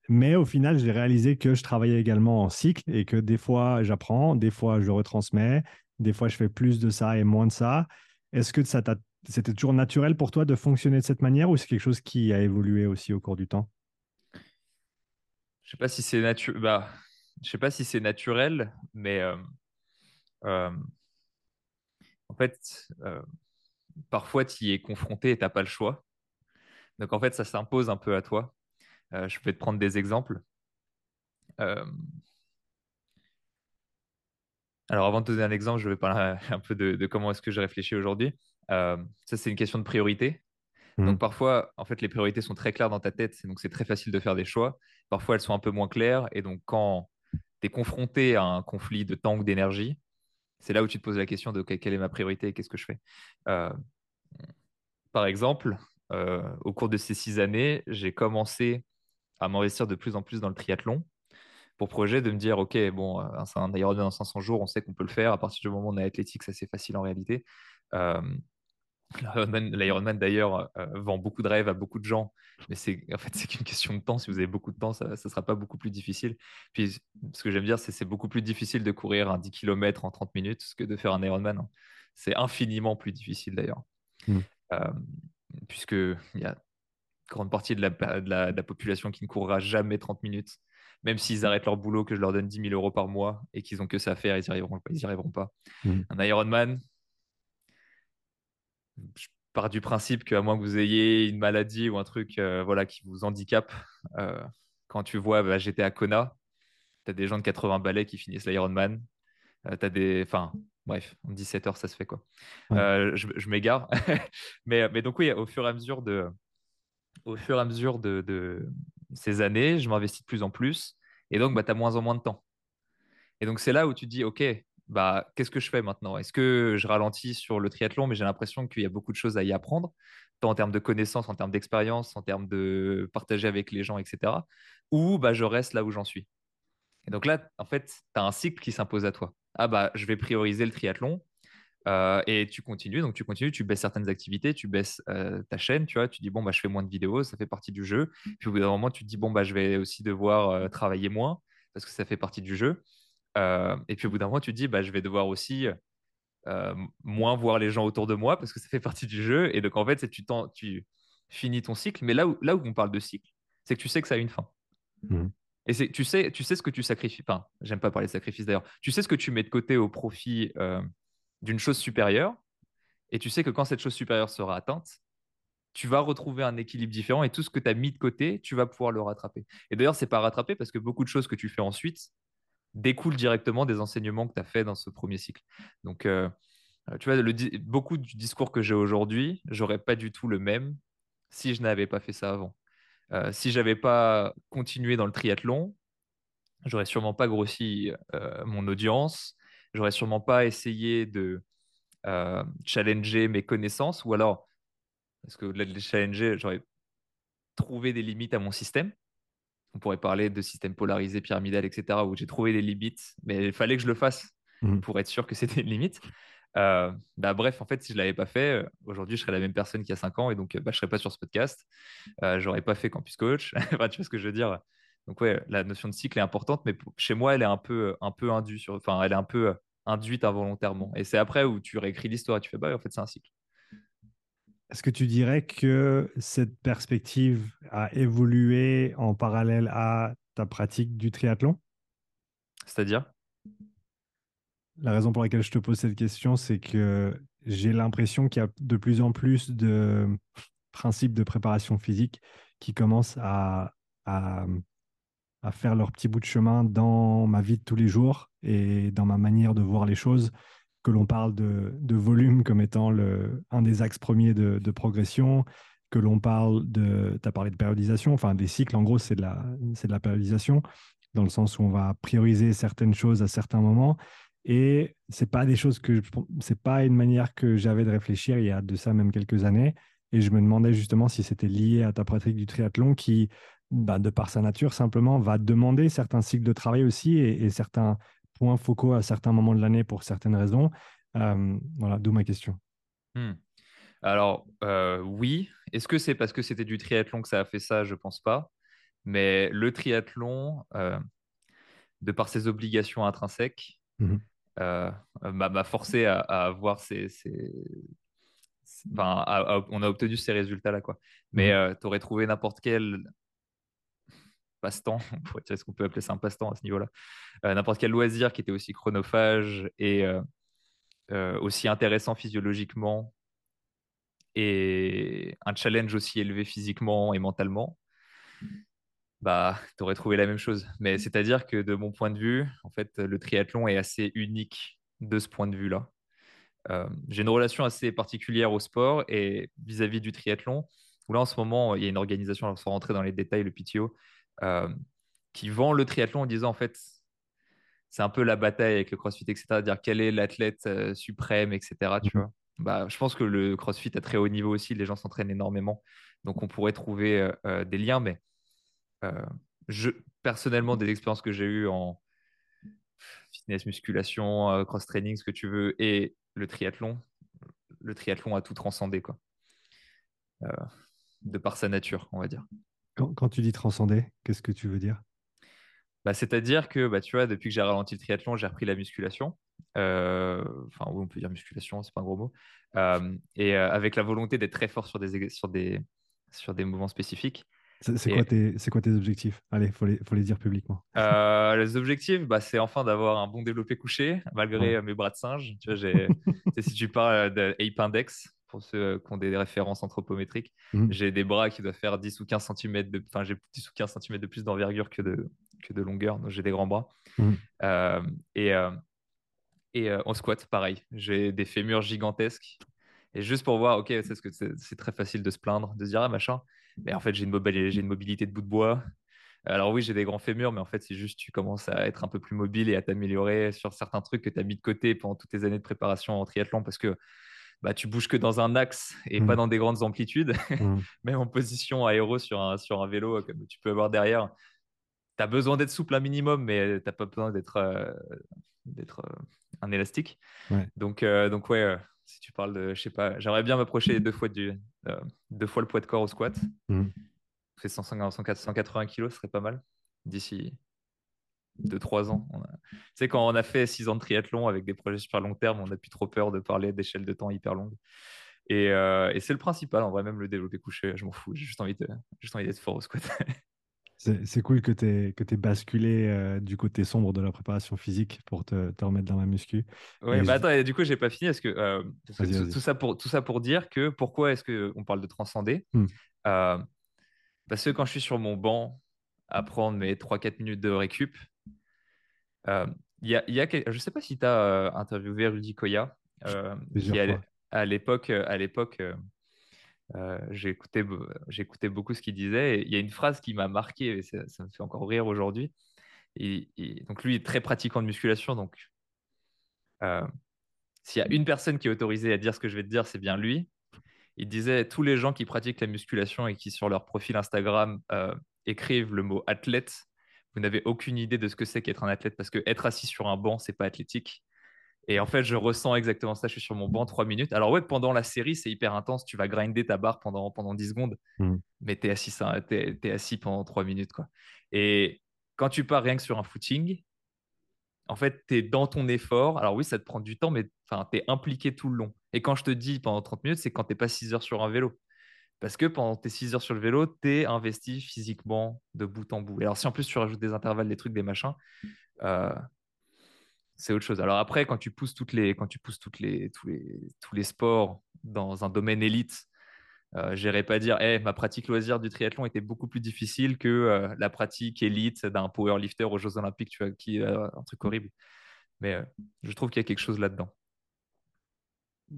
Mais au final, j'ai réalisé que je travaillais également en cycle et que des fois, j'apprends, des fois, je retransmets, des fois, je fais plus de ça et moins de ça. Est-ce que ça c'était toujours naturel pour toi de fonctionner de cette manière ou c'est quelque chose qui a évolué aussi au cours du temps? Je sais. Bah, sais pas si c'est naturel, mais euh, euh, en fait, euh, parfois, tu y es confronté et tu n'as pas le choix. Donc, en fait, ça s'impose un peu à toi. Euh, je vais te prendre des exemples. Euh, alors, avant de te donner un exemple, je vais parler un peu de, comment est-ce que je réfléchis aujourd'hui. Euh, ça, c'est une question de priorité. Mmh. Donc, parfois, en fait, les priorités sont très claires dans ta tête, donc c'est très facile de faire des choix. Parfois, elles sont un peu moins claires. Et donc, quand tu es confronté à un conflit de temps ou d'énergie, c'est là où tu te poses la question de quelle est ma priorité et qu'est-ce que je fais? par exemple, au cours de ces six années, j'ai commencé à m'investir de plus en plus dans le triathlon pour projet de me dire, OK, bon, euh, c'est un Ironman en 500 jours, on sait qu'on peut le faire. À partir du moment où on est athlétique, c'est assez facile en réalité. Euh, L'Ironman, d'ailleurs, euh, vend beaucoup de rêves à beaucoup de gens, mais c'est en fait c'est qu'une question de temps. Si vous avez beaucoup de temps, ça ne sera pas beaucoup plus difficile. Puis, ce que j'aime dire, c'est c'est beaucoup plus difficile de courir un 10 km en 30 minutes que de faire un Ironman. Hein. C'est infiniment plus difficile d'ailleurs, mmh. puisque il y a grande partie de la, de la, population qui ne courra jamais 30 minutes. même s'ils arrêtent leur boulot, que je leur donne 10 000 euros par mois et qu'ils ont que ça à faire, ils n'y arriveront, ils y arriveront pas. Mm. Un Ironman, je pars du principe qu'à moins que vous ayez une maladie ou un truc euh, voilà, qui vous handicape, euh, quand tu vois, bah, j'étais à Kona, tu as des gens de 80 balais qui finissent l'Ironman. Euh, tu as des. Enfin, bref, en 17 heures, ça se fait quoi. Ouais. Euh, je je m'égare. mais, mais donc, oui, au fur et à mesure de, au fur et à mesure de, ces années, je m'investis de plus en plus. Et donc, bah, tu as moins en moins de temps. Et donc, c'est là où tu te dis, OK, bah, qu'est-ce que je fais maintenant? Est-ce que je ralentis sur le triathlon, mais j'ai l'impression qu'il y a beaucoup de choses à y apprendre, tant en termes de connaissances, en termes d'expérience, en termes de partager avec les gens, etc. Ou bah, je reste là où j'en suis? Et donc là, en fait, tu as un cycle qui s'impose à toi. Ah bah, je vais prioriser le triathlon. Euh, et tu continues, donc tu continues, tu baisses certaines activités, tu baisses euh, ta chaîne, tu vois, tu dis bon bah je fais moins de vidéos, ça fait partie du jeu. Puis au bout d'un moment, tu te dis bon bah je vais aussi devoir euh, travailler moins parce que ça fait partie du jeu. Et puis au bout d'un moment, tu te dis bah je vais devoir aussi moins voir les gens autour de moi parce que ça fait partie du jeu. Et donc en fait, c'est tu, tu finis ton cycle. Mais là où, là où on parle de cycle, c'est que tu sais que ça a une fin. Mhm. Et c'est, tu sais, tu sais ce que tu sacrifies. Enfin, j'aime pas parler de sacrifice d'ailleurs. Tu sais ce que tu mets de côté au profit euh, d'une chose supérieure. Et tu sais que quand cette chose supérieure sera atteinte, tu vas retrouver un équilibre différent et tout ce que tu as mis de côté, tu vas pouvoir le rattraper. Et d'ailleurs, c'est pas rattraper parce que beaucoup de choses que tu fais ensuite découlent directement des enseignements que tu as fait dans ce premier cycle. Donc, euh, euh, tu vois, beaucoup du discours que j'ai aujourd'hui, j'aurais pas du tout le même si je n'avais pas fait ça avant. Euh, si j'avais pas continué dans le triathlon, j'aurais sûrement pas grossi euh, mon audience, j'aurais sûrement pas essayé de euh, challenger mes connaissances, ou alors, parce que au-delà de les challenger, j'aurais trouvé des limites à mon système. On pourrait parler de système polarisé, pyramidal, etc., où j'ai trouvé des limites, mais il fallait que je le fasse Mhm. pour être sûr que c'était une limite. Euh, bah, bref, en fait, si je ne l'avais pas fait, euh, aujourd'hui, je serais la même personne qu'il y a 5 ans et donc bah, je ne serais pas sur ce podcast. Euh, j'aurais pas fait Campus Coach. Enfin, tu vois ce que je veux dire? Donc, ouais, la notion de cycle est importante, mais pour- chez moi, elle est un peu, un peu indue sur... enfin, elle est un peu induite involontairement. Et c'est après où tu réécris l'histoire et tu fais, bah, en fait, c'est un cycle. Est-ce que tu dirais que cette perspective a évolué en parallèle à ta pratique du triathlon? C'est-à-dire? La raison pour laquelle je te pose cette question, c'est que j'ai l'impression qu'il y a de plus en plus de principes de préparation physique qui commencent à, à, à faire leur petit bout de chemin dans ma vie de tous les jours et dans ma manière de voir les choses, que l'on parle de, volume comme étant le, un des axes premiers de, progression, que l'on parle de, tu as parlé de périodisation, enfin des cycles, en gros, c'est de la, de la périodisation, dans le sens où on va prioriser certaines choses à certains moments. Et c'est pas des choses que c'est pas une manière que j'avais de réfléchir il y a de ça même quelques années. Et je me demandais justement si c'était lié à ta pratique du triathlon qui, bah, de par sa nature, simplement va demander certains cycles de travail aussi et, et certains points focaux à certains moments de l'année pour certaines raisons. Euh, voilà, d'où ma question. Hmm. Alors, euh, oui. Est-ce que c'est parce que c'était du triathlon que ça a fait ça? Je pense pas. Mais le triathlon, euh, de par ses obligations intrinsèques, euh, m'a forcé à, à avoir ces, ces- ces- enfin, à- à- on a obtenu ces résultats-là, quoi. Mais Mhm. tu aurais trouvé n'importe quel passe-temps, on est-ce qu'on peut appeler ça un passe-temps à ce niveau-là, Euh, n'importe quel loisir qui était aussi chronophage et euh, euh, aussi intéressant physiologiquement et un challenge aussi élevé physiquement et mentalement, bah, tu aurais trouvé la même chose. Mais c'est-à-dire que de mon point de vue, en fait, le triathlon est assez unique de ce point de vue-là. J'ai une relation assez particulière au sport et vis-à-vis du triathlon, où là en ce moment, il y a une organisation, alors sans rentrer dans les détails, le PTO, euh, qui vend le triathlon en disant en fait, c'est un peu la bataille avec le CrossFit, etc. Dire quel est l'athlète euh, suprême, etc. Tu Mhm. vois. Bah, je pense que le CrossFit à très haut niveau aussi, les gens s'entraînent énormément. Donc on pourrait trouver euh, des liens, mais je, personnellement, des expériences que j'ai eues en fitness, musculation, euh, cross-training, ce que tu veux, et le triathlon, le triathlon a tout transcendé, quoi, euh, de par sa nature, on va dire. Quand, quand tu dis transcender, qu'est-ce que tu veux dire? Bah, c'est-à-dire que, bah, tu vois, depuis que j'ai ralenti le triathlon, j'ai repris la musculation. Euh, Enfin, oui, on peut dire musculation, c'est pas un gros mot. Euh, et euh, avec la volonté d'être très fort sur des, sur des, sur des mouvements spécifiques. C'est quoi, tes, quoi tes objectifs? Allez, il faut les, faut les dire publiquement. Euh, les objectifs, bah, c'est enfin d'avoir un bon développé couché, malgré mes bras de singe. Tu vois, si tu parles de Ape Index, pour ceux qui ont des références anthropométriques, mmh. j'ai des bras qui doivent faire 10 ou 15 cm de, enfin, j'ai 10 ou 15 cm de plus d'envergure que de, que de longueur, donc j'ai des grands bras. Mmh. Euh, et euh, et en squat, pareil, j'ai des fémurs gigantesques. Et juste pour voir, ok, c'est que c'est très facile de se plaindre, de se dire ah machin, mais en fait j'ai une, une mobilité de bout de bois. Alors oui, j'ai des grands fémurs, mais en fait c'est juste tu commences à être un peu plus mobile et à t'améliorer sur certains trucs que tu as mis de côté pendant toutes tes années de préparation en triathlon parce que bah, tu bouges que dans un axe et pas mmh. dans des grandes amplitudes. Mmh. Même en position aéro sur un, sur un vélo, comme tu peux avoir derrière, tu as besoin d'être souple un minimum, mais tu n'as pas besoin d'être euh, d'être euh, un élastique. Donc, euh, donc ouais, si tu parles de, je sais pas, j'aimerais bien m'approcher deux fois du, deux fois le poids de corps au squat. Mmh. C'est 180 kg, ce serait pas mal d'ici de trois ans. Tu sais, quand on a fait six ans de triathlon avec des projets super long terme, on n'a plus trop peur de parler d'échelles de temps hyper longues. Et, euh, et c'est le principal, on va même le développer couché, je m'en fous, j'ai juste envie d'être fort au squat. c'est cool que tu aies, que basculé euh, du côté sombre de la préparation physique pour te, te remettre dans la muscu. Oui, bah attends, et du coup, j'ai pas fini. Est-ce que, euh, tout, ça pour, tout ça pour dire que pourquoi est-ce qu'on parle de transcender? Hmm. Parce que quand je suis sur mon banc à prendre mes 3-4 minutes de récup, y a, y a, je ne sais pas si tu as euh, interviewé Rudy Koya, euh, qui à l'époque, à l'époque écouté, beaucoup ce qu'il disait. il y a une phrase qui m'a marqué, et ça, me fait encore rire aujourd'hui. Et, donc lui est très pratiquant de musculation, donc s'il y a une personne qui est autorisée à dire ce que je vais te dire, c'est bien lui. Il disait tous les gens qui pratiquent la musculation et qui sur leur profil Instagram écrivent le mot athlète vous n'avez aucune idée de ce que c'est qu'être un athlète parce que être assis sur un banc, c'est pas athlétique. Et en fait, je ressens exactement ça. Je suis sur mon banc trois minutes. Alors, ouais, pendant la série, c'est hyper intense. Tu vas grinder ta barre pendant, pendant 10 secondes, mm. mais tu es assis, es, assis pendant trois minutes. Quoi. Et quand tu pars rien que sur un footing, en fait, tu es dans ton effort. Alors, oui, ça te prend du temps, mais tu es impliqué tout le long. Et quand je te dis pendant 30 minutes, c'est quand tu n'es pas 6 heures sur un vélo. Parce que pendant tes 6 heures sur le vélo, tu es investi physiquement de bout en bout. Et alors, si en plus tu rajoutes des intervalles, des trucs, des machins, euh, c'est autre chose. Alors après, quand tu pousses, toutes les, quand tu pousses toutes les, tous, les, tous les sports dans un domaine élite, euh, j'irai pas dire hey, ma pratique loisir du triathlon était beaucoup plus difficile que euh, la pratique élite d'un powerlifter aux Jeux Olympiques, tu vois, qui est un truc horrible. Mais je trouve qu'il y a quelque chose là-dedans.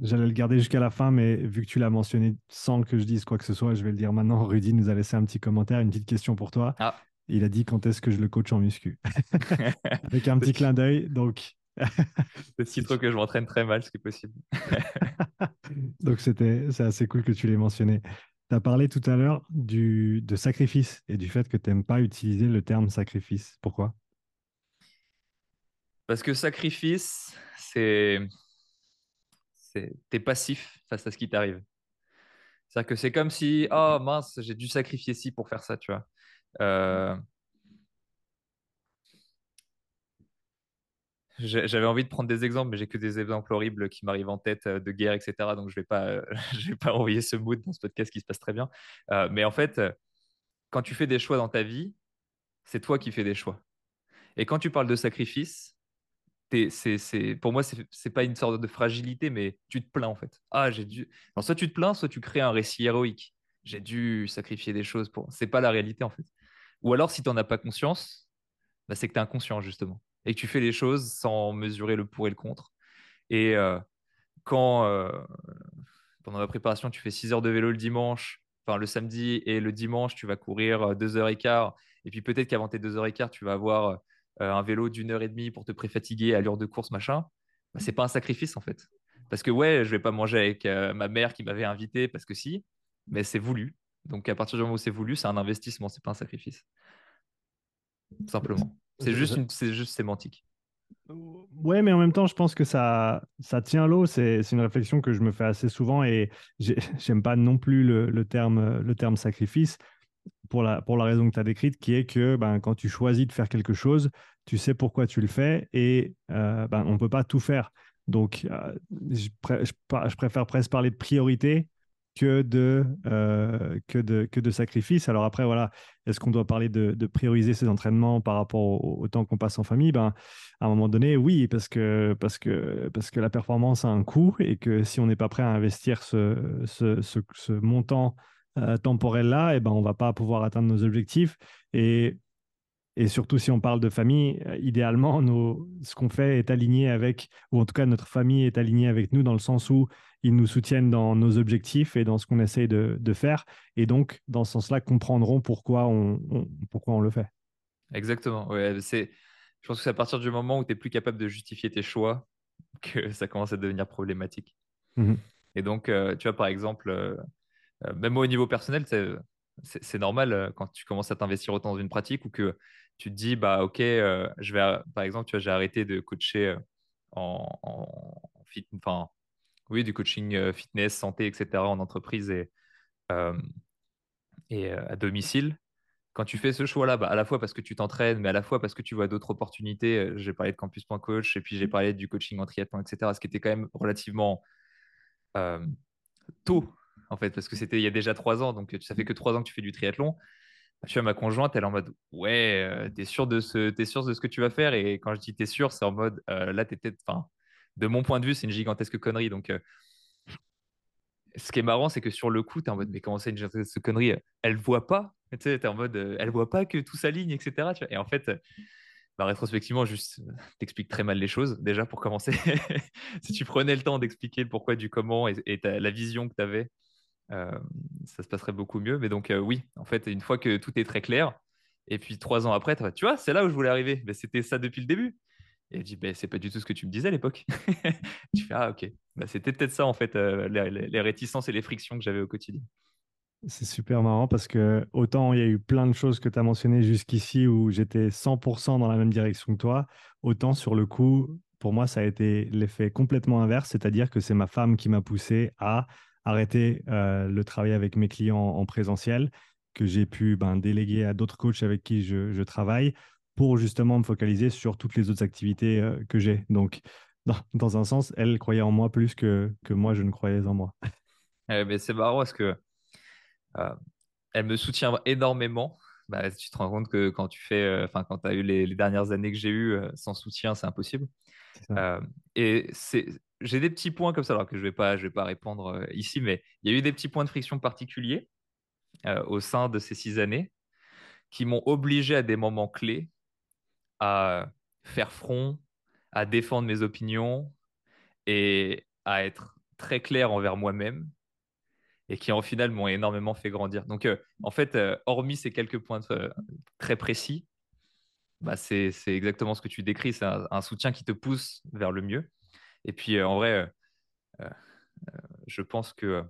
J'allais le garder jusqu'à la fin, mais vu que tu l'as mentionné sans que je dise quoi que ce soit, je vais le dire maintenant. Rudy nous a laissé un petit commentaire, une petite question pour toi. Ah. Il a dit quand est-ce que je le coach en muscu? Avec un petit clin d'œil. Donc. c'est si trop que je m'entraîne très mal, ce qui est possible. donc c'était, c'est assez cool que tu l'aies mentionné. Tu as parlé tout à l'heure du, de sacrifice et du fait que tu n'aimes pas utiliser le terme sacrifice. Pourquoi? Parce que sacrifice, c'est tu es passif face à ce qui t'arrive. C'est-à-dire que c'est comme si, oh mince, j'ai dû sacrifier ci pour faire ça, tu vois. Euh, j'avais envie de prendre des exemples, mais j'ai que des exemples horribles qui m'arrivent en tête euh, de guerre, etc. Donc je vais pas, je vais pas envoyer ce mood dans ce podcast qui se passe très bien. Euh, mais en fait, quand tu fais des choix dans ta vie, c'est toi qui fais des choix. Et quand tu parles de sacrifice, c'est, pour moi, c'est pas une sorte de fragilité, mais tu te plains en fait. Ah, j'ai dû. soit tu te plains, soit tu crées un récit héroïque. J'ai dû sacrifier des choses pour. C'est pas la réalité en fait. Ou alors, si tu n'en as pas conscience, bah, c'est que tu es inconscient justement et que tu fais les choses sans mesurer le pour et le contre. Et euh, quand euh, pendant la préparation, tu fais 6 heures de vélo le dimanche, enfin le samedi et le dimanche, tu vas courir 2 euh, heures et quart. Et puis peut-être qu'avant tes 2 heures et quart, tu vas avoir euh, un vélo d'une heure et demie pour te préfatiguer à l'heure de course, machin, bah, c'est pas un sacrifice en fait. Parce que ouais, je vais pas manger avec euh, ma mère qui m'avait invité parce que si, mais c'est voulu. Donc à partir du moment où c'est voulu, c'est un investissement, c'est pas un sacrifice. Simplement. C'est juste, c'est juste sémantique. Ouais, mais en même temps, je pense que ça, ça tient l'eau. C'est une réflexion que je me fais assez souvent et j'aime pas non plus le, le, terme, le terme sacrifice pour la, pour la raison que tu as décrite, qui est que ben, quand tu choisis de faire quelque chose, tu sais pourquoi tu le fais et euh, ben, on ne peut pas tout faire. Donc, euh, je, préfère presque parler de priorité que de, euh, que de, que de sacrifices. Alors après, voilà, est-ce qu'on doit parler de, prioriser ses entraînements par rapport au, temps qu'on passe en famille? Ben, À un moment donné, oui, parce que, parce, que, parce que la performance a un coût et que si on n'est pas prêt à investir ce, ce, montant euh, temporel-là, et eh ben, on ne va pas pouvoir atteindre nos objectifs. Et et surtout, si on parle de famille, euh, idéalement, nos, ce qu'on fait est aligné avec, ou en tout cas, notre famille est alignée avec nous dans le sens où ils nous soutiennent dans nos objectifs et dans ce qu'on essaie de, de, faire. Et donc, dans ce sens-là, comprendront pourquoi on, pourquoi on le fait. Exactement. Ouais, c'est, je pense que c'est à partir du moment où tu es plus capable de justifier tes choix que ça commence à devenir problématique. Mmh et donc, euh, tu vois, par exemple, euh, même au niveau personnel, c'est normal quand tu commences à t'investir autant dans une pratique ou que tu te dis, bah, OK, euh, je vais, par exemple, tu vois, j'ai arrêté de coacher euh, en, fit, enfin, oui, du coaching euh, fitness, santé, etc., en entreprise et, et à domicile. Quand tu fais ce choix-là, bah, à la fois parce que tu t'entraînes, mais à la fois parce que tu vois d'autres opportunités. J'ai parlé de campus.coach et puis j'ai parlé du coaching en triathlon, etc., ce qui était quand même relativement tôt, en fait, parce que c'était il y a déjà trois ans, donc ça fait que trois ans que tu fais du triathlon tu vois, ma conjointe, elle est en mode Ouais, euh, t'es sûr, de ce, es sûr de ce que tu vas faire? Et quand je dis t'es sûr, c'est en mode euh, Là, t'es peut-être. De mon point de vue, c'est une gigantesque connerie. Donc, euh, ce qui est marrant, c'est que sur le coup, t'es en mode Mais comment c'est une gigantesque connerie? Elle voit pas. Tu sais, t'es en mode Elle voit pas que tout s'aligne, etc. Tu vois et en fait. Bah, rétrospectivement, juste, t'expliques très mal les choses, déjà pour commencer. si tu prenais le temps d'expliquer le pourquoi du comment et, et la vision que tu avais, ça se passerait beaucoup mieux. Mais donc, euh, oui, en fait, une fois que tout est très clair, et puis trois ans après, tu vois, c'est là où je voulais arriver. mais C'était ça depuis le début. Et je dis, ben, c'est pas du tout ce que tu me disais à l'époque. tu fais, ah, ok. Bah, c'était peut-être ça, en fait, euh, les, réticences et les frictions que j'avais au quotidien. C'est super marrant parce que autant il y a eu plein de choses que tu as mentionnées jusqu'ici où j'étais 100% dans la même direction que toi, autant sur le coup, pour moi, ça a été l'effet complètement inverse, c'est-à-dire que c'est ma femme qui m'a poussé à arrêter euh, le travail avec mes clients en, présentiel, que j'ai pu ben, déléguer à d'autres coachs avec qui je, travaille pour justement me focaliser sur toutes les autres activités euh, que j'ai. Donc, dans, un sens, elle croyait en moi plus que, que moi, je ne croyais en moi. mais c'est marrant parce que euh, elle me soutient énormément. Bah, tu te rends compte que quand tu fais, enfin, quand tu as eu les, les, dernières années que j'ai eues sans soutien, c'est impossible. et c'est j'ai des petits points comme ça, alors que je ne vais, pas, vais pas répondre euh, ici, mais il y a eu des petits points de friction particuliers euh, au sein de ces six années qui m'ont obligé à des moments clés à faire front, à défendre mes opinions et à être très clair envers moi-même et qui en final m'ont énormément fait grandir. Donc euh, en fait, hormis ces quelques points très précis, bah, c'est exactement ce que tu décris, c'est un, soutien qui te pousse vers le mieux. Et puis, euh, en vrai, euh, euh, je pense que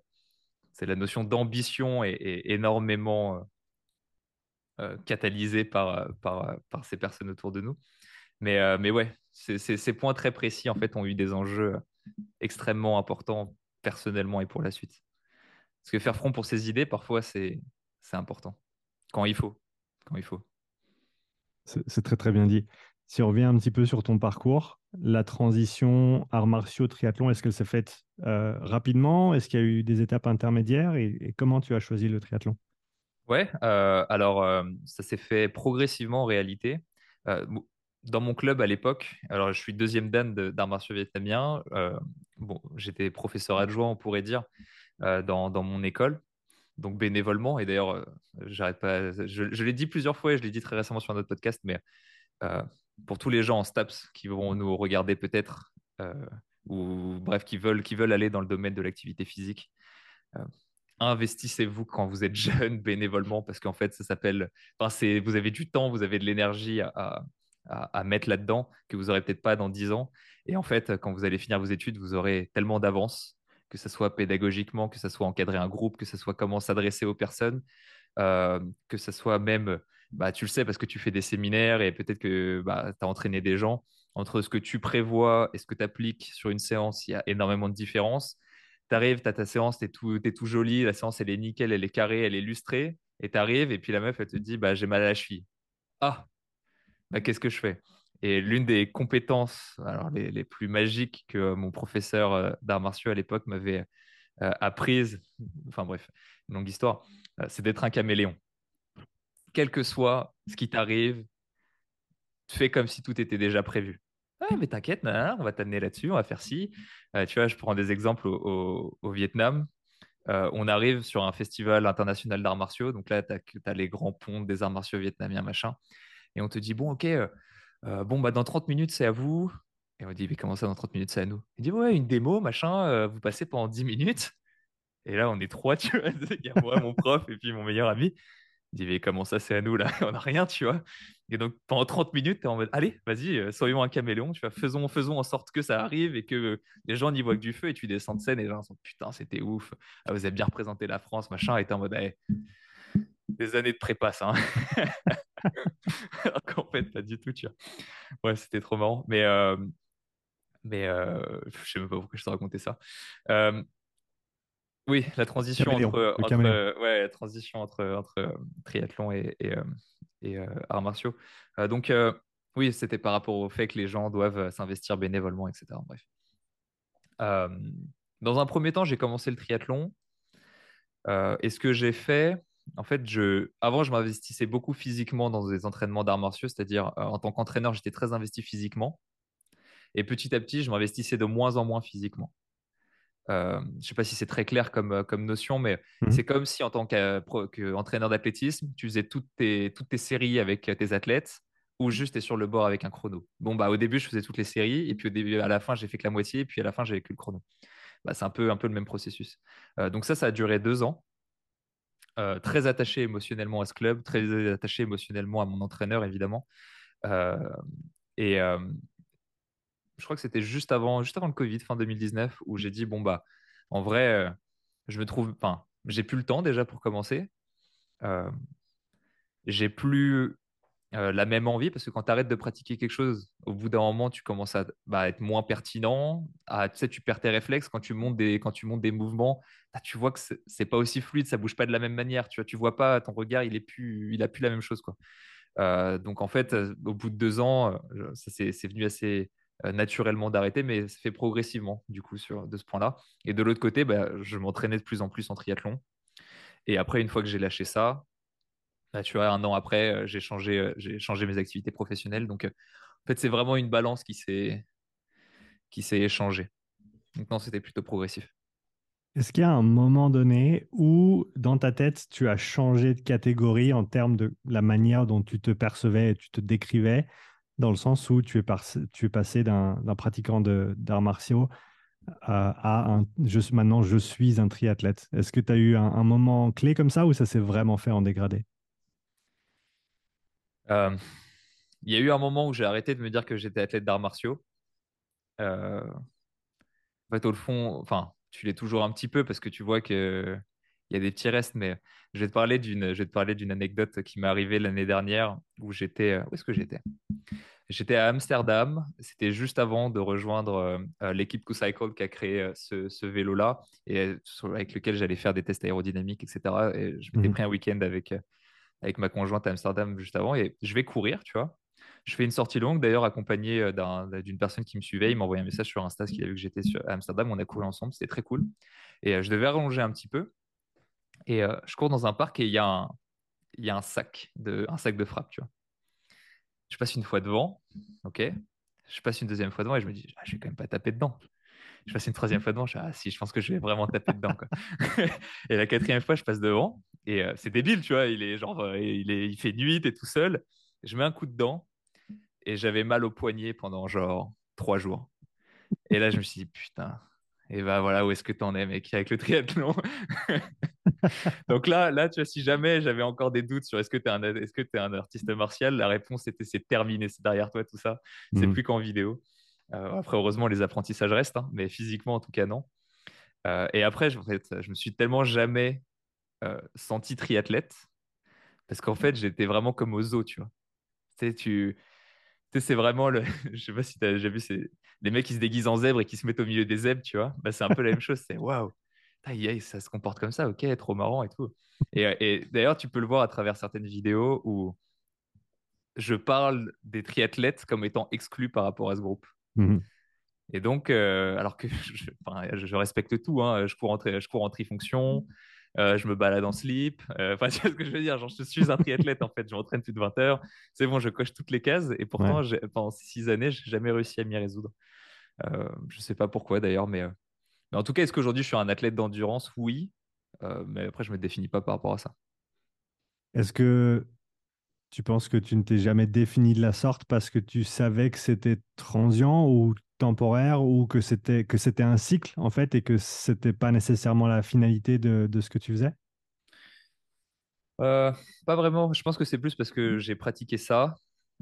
c'est la notion d'ambition est, énormément catalysée par, par, ces personnes autour de nous. Mais, mais ouais, ces points très précis, en fait, ont eu des enjeux extrêmement importants personnellement et pour la suite. Parce que faire front pour ses idées, parfois, c'est important. Quand il faut. Quand il faut. C'est très, très bien dit. Si on revient un petit peu sur ton parcours, la transition arts martiaux, triathlon, est-ce qu'elle s'est faite euh, rapidement? Est-ce qu'il y a eu des étapes intermédiaires? Et, comment tu as choisi le triathlon? Ouais, euh, alors euh, ça s'est fait progressivement en réalité. dans mon club à l'époque, alors je suis deuxième dan d'arts martiaux vietnamiens. bon, j'étais professeur adjoint, on pourrait dire, dans, mon école, donc bénévolement. Et d'ailleurs, j'arrête pas. Je, je l'ai dit plusieurs fois et je l'ai dit très récemment sur un autre podcast, mais pour tous les gens en STAPS qui vont nous regarder peut-être, euh, ou bref, qui veulent, qui veulent aller dans le domaine de l'activité physique, euh, investissez-vous quand vous êtes jeune bénévolement, parce qu'en fait, ça s'appelle, vous avez du temps, vous avez de l'énergie à, à, mettre là-dedans que vous n'aurez peut-être pas dans 10 ans. Et en fait, quand vous allez finir vos études, vous aurez tellement d'avance, que ce soit pédagogiquement, que ce soit encadrer un groupe, que ce soit comment s'adresser aux personnes, euh, que ce soit même bah, tu le sais parce que tu fais des séminaires et peut-être que bah, tu as entraîné des gens. Entre ce que tu prévois et ce que tu appliques sur une séance, il y a énormément de différences. Tu arrives, tu as ta séance, tu es tout, es tout joli, la séance elle est nickel, elle est carrée, elle est lustrée. Et tu arrives et puis la meuf elle te dit bah, J'ai mal à la cheville. Ah, bah, qu'est-ce que je fais? Et l'une des compétences alors les, les, plus magiques que mon professeur euh, d'arts martiaux à l'époque m'avait apprise, enfin bref, une longue histoire, c'est d'être un caméléon. Quel que soit ce qui t'arrive, fais comme si tout était déjà prévu. Ouais, mais t'inquiète, on va t'amener là-dessus, on va faire ci. tu vois, je prends des exemples au, Vietnam. on arrive sur un festival international d'arts martiaux. Donc là, tu as, les grands ponts des arts martiaux vietnamiens, machin. Et on te dit, bon, ok, bon, bah, dans 30 minutes, c'est à vous. Et on dit, mais comment ça, dans 30 minutes, c'est à nous? Il dit, ouais, une démo, machin, vous passez pendant 10 minutes. Et là, on est trois, tu vois. Il y a moi, mon prof, et puis mon meilleur ami. Il dit, mais comment ça, c'est à nous, là? On n'a rien, tu vois? Et donc, pendant 30 minutes, tu en mode, allez, vas-y, euh, soyons un caméléon, tu vois, faisons, faisons en sorte que ça arrive et que les gens n'y voient que du feu. Et tu descends de scène et les gens sont, putain, c'était ouf. Ah, vous avez bien représenté la France, machin. Et tu en mode, des années de prépa, ça. Hein. Fait, pas du tout, tu vois. Ouais, c'était trop marrant. Mais, euh, mais euh, je sais même pas pourquoi je te racontais ça. Euh, oui, la transition entre, entre ouais, la transition entre, entre triathlon et, et, et arts martiaux. donc, oui, c'était par rapport au fait que les gens doivent s'investir bénévolement, etc. Bref. dans un premier temps, j'ai commencé le triathlon. et ce que j'ai fait, en fait, je, avant, je m'investissais beaucoup physiquement dans des entraînements d'arts martiaux, c'est-à-dire en tant qu'entraîneur, j'étais très investi physiquement. Et petit à petit, je m'investissais de moins en moins physiquement. Euh, je ne sais pas si c'est très clair comme, euh, comme notion, mais mmh c'est comme si en tant qu'entraîneur d'athlétisme, tu faisais toutes tes, toutes tes séries avec tes athlètes ou juste tu es sur le bord avec un chrono. Bon, bah, au début, je faisais toutes les séries et puis au début, à la fin, j'ai fait que la moitié et puis à la fin, j'avais que le chrono. Bah, c'est un peu, un peu le même processus. Euh, donc ça, ça a duré deux ans. très attaché émotionnellement à ce club, très attaché émotionnellement à mon entraîneur, évidemment. et, je crois que c'était juste avant, juste avant le Covid, fin 2019, où j'ai dit bon bah, en vrai, euh, je me trouve, enfin, j'ai plus le temps déjà pour commencer. Euh, j'ai plus euh, la même envie parce que quand tu arrêtes de pratiquer quelque chose, au bout d'un moment, tu commences à bah, être moins pertinent. Tu sais, tu perds tes réflexes quand tu montes des, quand tu montes des mouvements. Bah, tu vois que c'est pas aussi fluide, ça bouge pas de la même manière. Tu vois, tu vois pas ton regard, il est plus, il a plus la même chose quoi. donc en fait, au bout de deux ans, c'est venu assez naturellement d'arrêter, mais ça fait progressivement du coup sur, de ce point-là. Et de l'autre côté, bah, je m'entraînais de plus en plus en triathlon. Et après, une fois que j'ai lâché ça, bah, tu vois, un an après, euh, j'ai changé, euh, j'ai changé mes activités professionnelles. Donc, en fait, c'est vraiment une balance qui s'est qui s'est échangée. Donc non, c'était plutôt progressif. Est-ce qu'il y a un moment donné où, dans ta tête, tu as changé de catégorie en termes de la manière dont tu te percevais et tu te décrivais dans le sens où tu es, tu es passé d'un pratiquant d'arts martiaux à, un, je, maintenant je suis un triathlète. Est-ce que tu as eu un, moment clé comme ça ou ça s'est vraiment fait en dégradé? Euh, Il y a eu un moment où j'ai arrêté de me dire que j'étais athlète d'arts martiaux. Euh, en fait, au fond, enfin, tu l'es toujours un petit peu parce que tu vois que il y a des petits restes, mais je vais te parler d'une, je vais te parler d'une anecdote qui m'est arrivée l'année dernière où j'étais, euh, où est-ce que j'étais? J'étais à Amsterdam. C'était juste avant de rejoindre euh, euh, l'équipe Q-Cycle qui a créé ce, vélo-là et avec lequel j'allais faire des tests aérodynamiques, etc. Et je m'étais mmh pris un week-end avec, avec ma conjointe à Amsterdam juste avant et je vais courir, tu vois. Je fais une sortie longue, d'ailleurs, accompagné d'une personne qui me suivait. Il m'a envoyé un message sur Insta, qu'il a vu que j'étais à Amsterdam. On a couru ensemble, c'était très cool. Et je devais rallonger un petit peu. Et euh, je cours dans un parc et il y a un, sac de, frappe, tu vois. Je passe une fois devant, ok. Je passe une deuxième fois devant et je me dis, ah, je vais quand même pas taper dedans. Je passe une troisième fois devant, je dis, ah si, je pense que je vais vraiment taper dedans. Et la quatrième fois, je passe devant et euh, c'est débile, tu vois. Il est genre, euh, il fait nuit, t'es tout seul. Je mets un coup dedans et j'avais mal au poignet pendant genre trois jours. Et là, je me suis dit, putain, et bah voilà, où est-ce que tu en es, mec, avec le triathlon Donc là, là, tu vois, si jamais j'avais encore des doutes sur est-ce que tu es, un, que es un artiste martial, la réponse était c'est terminé, c'est derrière toi, tout ça. C'est mmh. plus qu'en vidéo. Euh, après, heureusement, les apprentissages restent, hein, mais physiquement, en tout cas, non. Euh, et après, en fait, je me suis tellement jamais euh, senti triathlète parce qu'en fait, j'étais vraiment comme au zoo, tu vois. Tu sais, tu c'est vraiment le. Je sais pas si tu as déjà vu c'est les mecs qui se déguisent en zèbre et qui se mettent au milieu des zèbres, tu vois. Bah, c'est un peu la même chose. C'est waouh, ça se comporte comme ça, ok, trop marrant et tout. Et, d'ailleurs, tu peux le voir à travers certaines vidéos où je parle des triathlètes comme étant exclus par rapport à ce groupe. Mmh Et donc, euh, alors que je, respecte tout, hein, je cours en, je cours en trifonction, euh, je me balade en slip, euh, enfin, tu vois ce que je veux dire, genre, je suis un triathlète en fait, je m'entraîne plus de 20 heures, c'est bon, je coche toutes les cases, et pourtant, pendant six années, j'ai jamais réussi à m'y résoudre. Euh, je sais pas pourquoi d'ailleurs, mais, mais en tout cas, est-ce qu'aujourd'hui je suis un athlète d'endurance? Oui, mais après, je me définis pas par rapport à ça. Est-ce que tu penses que tu ne t'es jamais défini de la sorte parce que tu savais que c'était transient ou temporaire ou que c'était que c'était un cycle en fait et que c'était pas nécessairement la finalité de, de ce que tu faisais? Euh, pas vraiment. Je pense que c'est plus parce que j'ai pratiqué ça.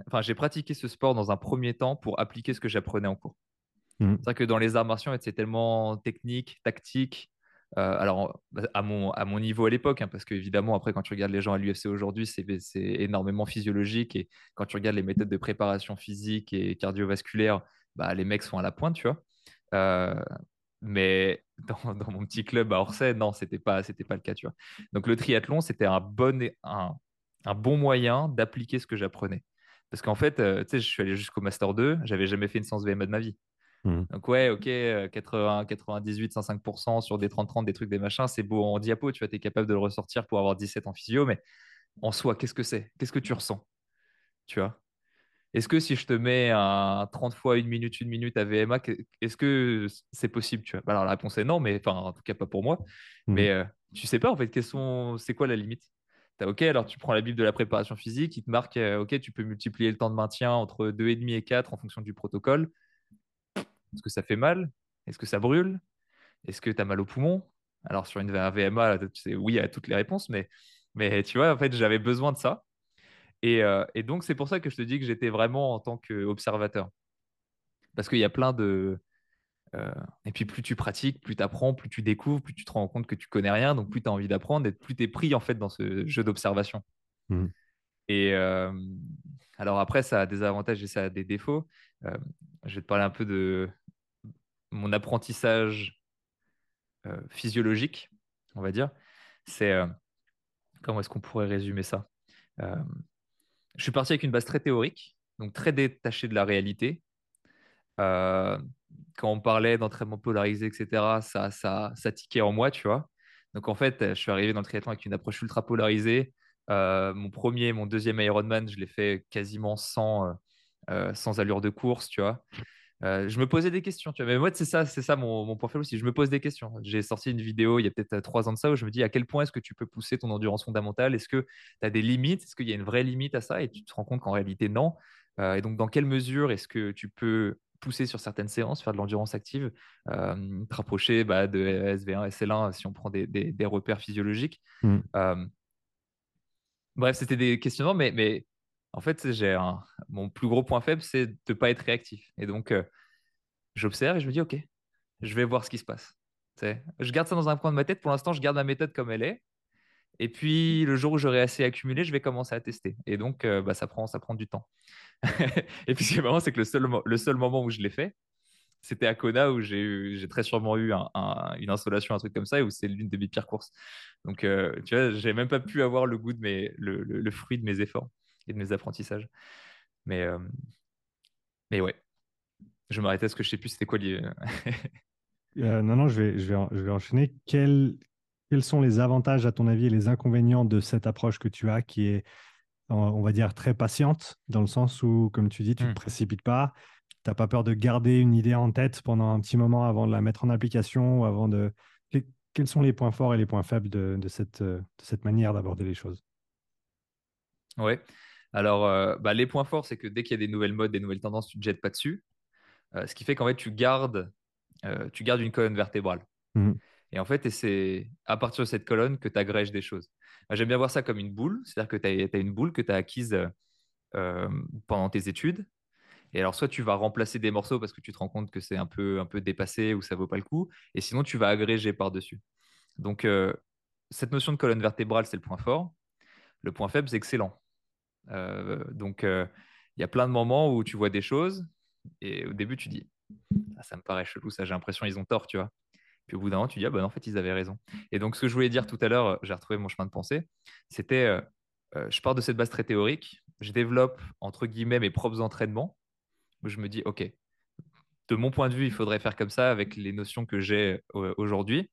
Enfin, j'ai pratiqué ce sport dans un premier temps pour appliquer ce que j'apprenais en cours. Mhm. C'est vrai que dans les arts martiaux, c'est tellement technique, tactique. Euh, alors, bah, à mon, niveau à l'époque, hein, parce qu'évidemment, après, quand tu regardes les gens à l'UFC aujourd'hui, c'est énormément physiologique. Et quand tu regardes les méthodes de préparation physique et cardiovasculaire, bah, les mecs sont à la pointe, tu vois. Euh, mais dans, mon petit club à Orsay, non, c'était pas, pas le cas, tu vois. Donc, le triathlon, c'était un bon, moyen d'appliquer ce que j'apprenais. Parce qu'en fait, euh, je suis allé jusqu'au Master 2, j'avais jamais fait une séance VMA de ma vie. Mhm. Donc ouais, ok, euh, 80, 98, 105% sur des 30-30, des trucs, des machins, c'est beau en diapo, tu vois, tu es capable de le ressortir pour avoir 17 en physio, mais en soi, qu'est-ce que c'est? Qu'est-ce que tu ressens? Tu vois? Est-ce que si je te mets un 30 fois une minute, une minute à VMA, est-ce que c'est possible, tu vois? Bah, Alors la réponse est non, mais enfin, en tout cas pas pour moi. Mhm. Mais euh, tu sais pas en fait, sont... c'est quoi la limite? T'as ok, alors tu prends la Bible de la préparation physique, il te marque, euh, ok, tu peux multiplier le temps de maintien entre 2,5 et 4 en fonction du protocole. Est-ce que ça fait mal? Est-ce que ça brûle? Est-ce que tu as mal au poumon? Alors, sur une un VMA, tu sais, oui à toutes les réponses, mais, mais tu vois, en fait, j'avais besoin de ça. Et, euh, et donc, c'est pour ça que je te dis que j'étais vraiment en tant qu'observateur. Parce qu'il y a plein de. euh, et puis, plus tu pratiques, plus tu apprends, plus tu découvres, plus tu te rends compte que tu connais rien, donc plus tu as envie d'apprendre et plus tu es pris en fait dans ce jeu d'observation. Mhm. Et euh, alors, après, ça a des avantages et ça a des défauts. Euh, je vais te parler un peu de mon apprentissage euh, physiologique, on va dire. C'est euh, comment est-ce qu'on pourrait résumer ça Euh, Je suis parti avec une base très théorique, donc très détachée de la réalité. Quand on parlait d'entraînement polarisé, etc., ça, ça, tiquait en moi, tu vois. Donc en fait, je suis arrivé dans le triathlon avec une approche ultra polarisée. Mon premier, mon deuxième Ironman, je l'ai fait quasiment sans, sans allure de course, tu vois. Euh, je me posais des questions, tu vois. Mais moi, c'est ça, c'est ça mon, mon point faible aussi. Je me pose des questions. J'ai sorti une vidéo il y a peut-être euh, trois ans de ça où je me dis à quel point est-ce que tu peux pousser ton endurance fondamentale? Est-ce que tu as des limites? Est-ce qu'il y a une vraie limite à ça? Et tu te rends compte qu'en réalité, non. Euh, et donc, dans quelle mesure est-ce que tu peux pousser sur certaines séances, faire de l'endurance active, euh, te rapprocher bah, de SV1, SL1 si on prend des, des- des repères physiologiques. Euh, Bref, c'était des questionnements, mais, mais en fait, j'ai mon plus gros point faible, c'est de ne pas être réactif. Et donc, euh, j'observe et je me dis, OK, je vais voir ce qui se passe. Je garde ça dans un coin de ma tête. Pour l'instant, je garde ma méthode comme elle est. Et puis, le jour où j'aurai assez accumulé, je vais commencer à tester. Et donc, euh, bah, ça prend, ça prend du temps. Et puis, ce qui est marrant, c'est que le seul, le seul moment où je l'ai fait, c'était à Kona où j'ai très sûrement eu un- un- une insolation, un truc comme ça, et où c'est l'une de mes pires courses. Donc, euh, tu vois, j'ai même pas pu avoir le goût de mes, le fruit de mes efforts et de mes apprentissages. Mais, euh, mais ouais, je m'arrêtais parce que je sais plus c'était quoi les... Euh, non, non, je vais, je vais, en- je vais enchaîner. Quels, quels sont les avantages, à ton avis, et les inconvénients de cette approche que tu as, qui est, on va dire, très patiente, dans le sens où, comme tu dis, tu ne te Hmm. précipites pas, tu n'as pas peur de garder une idée en tête pendant un petit moment avant de la mettre en application, ou avant de... Que- Quels sont les points forts et les points faibles de, de cette, euh, de cette manière d'aborder les choses? Ouais. Alors, euh, bah, les points forts, c'est que dès qu'il y a des nouvelles modes, des nouvelles tendances, tu ne te jettes pas dessus. Euh, ce qui fait qu'en fait, tu gardes, euh, tu gardes une colonne vertébrale. Mhm. Et en fait, c'est à partir de cette colonne que tu agrèges des choses. J'aime bien voir ça comme une boule, c'est-à-dire que tu as, une boule que tu as acquise pendant tes études. Et alors, soit tu vas remplacer des morceaux parce que tu te rends compte que c'est un peu, un peu dépassé ou ça vaut pas le coup, et sinon tu vas agréger par-dessus. Donc, cette notion de colonne vertébrale, c'est le point fort. Le point faible, c'est excellent. Euh, donc, euh, il y a plein de moments où tu vois des choses, et au début, tu dis, Ah, ça me paraît chelou, ça, j'ai l'impression qu'ils ont tort, tu vois. Puis au bout d'un moment, tu dis, ah ben en fait, ils avaient raison. Et donc, ce que je voulais dire tout à l'heure, j'ai retrouvé mon chemin de pensée, c'était, euh, je pars de cette base très théorique, je développe, entre guillemets, mes propres entraînements, où je me dis, OK, de mon point de vue, il faudrait faire comme ça avec les notions que j'ai aujourd'hui.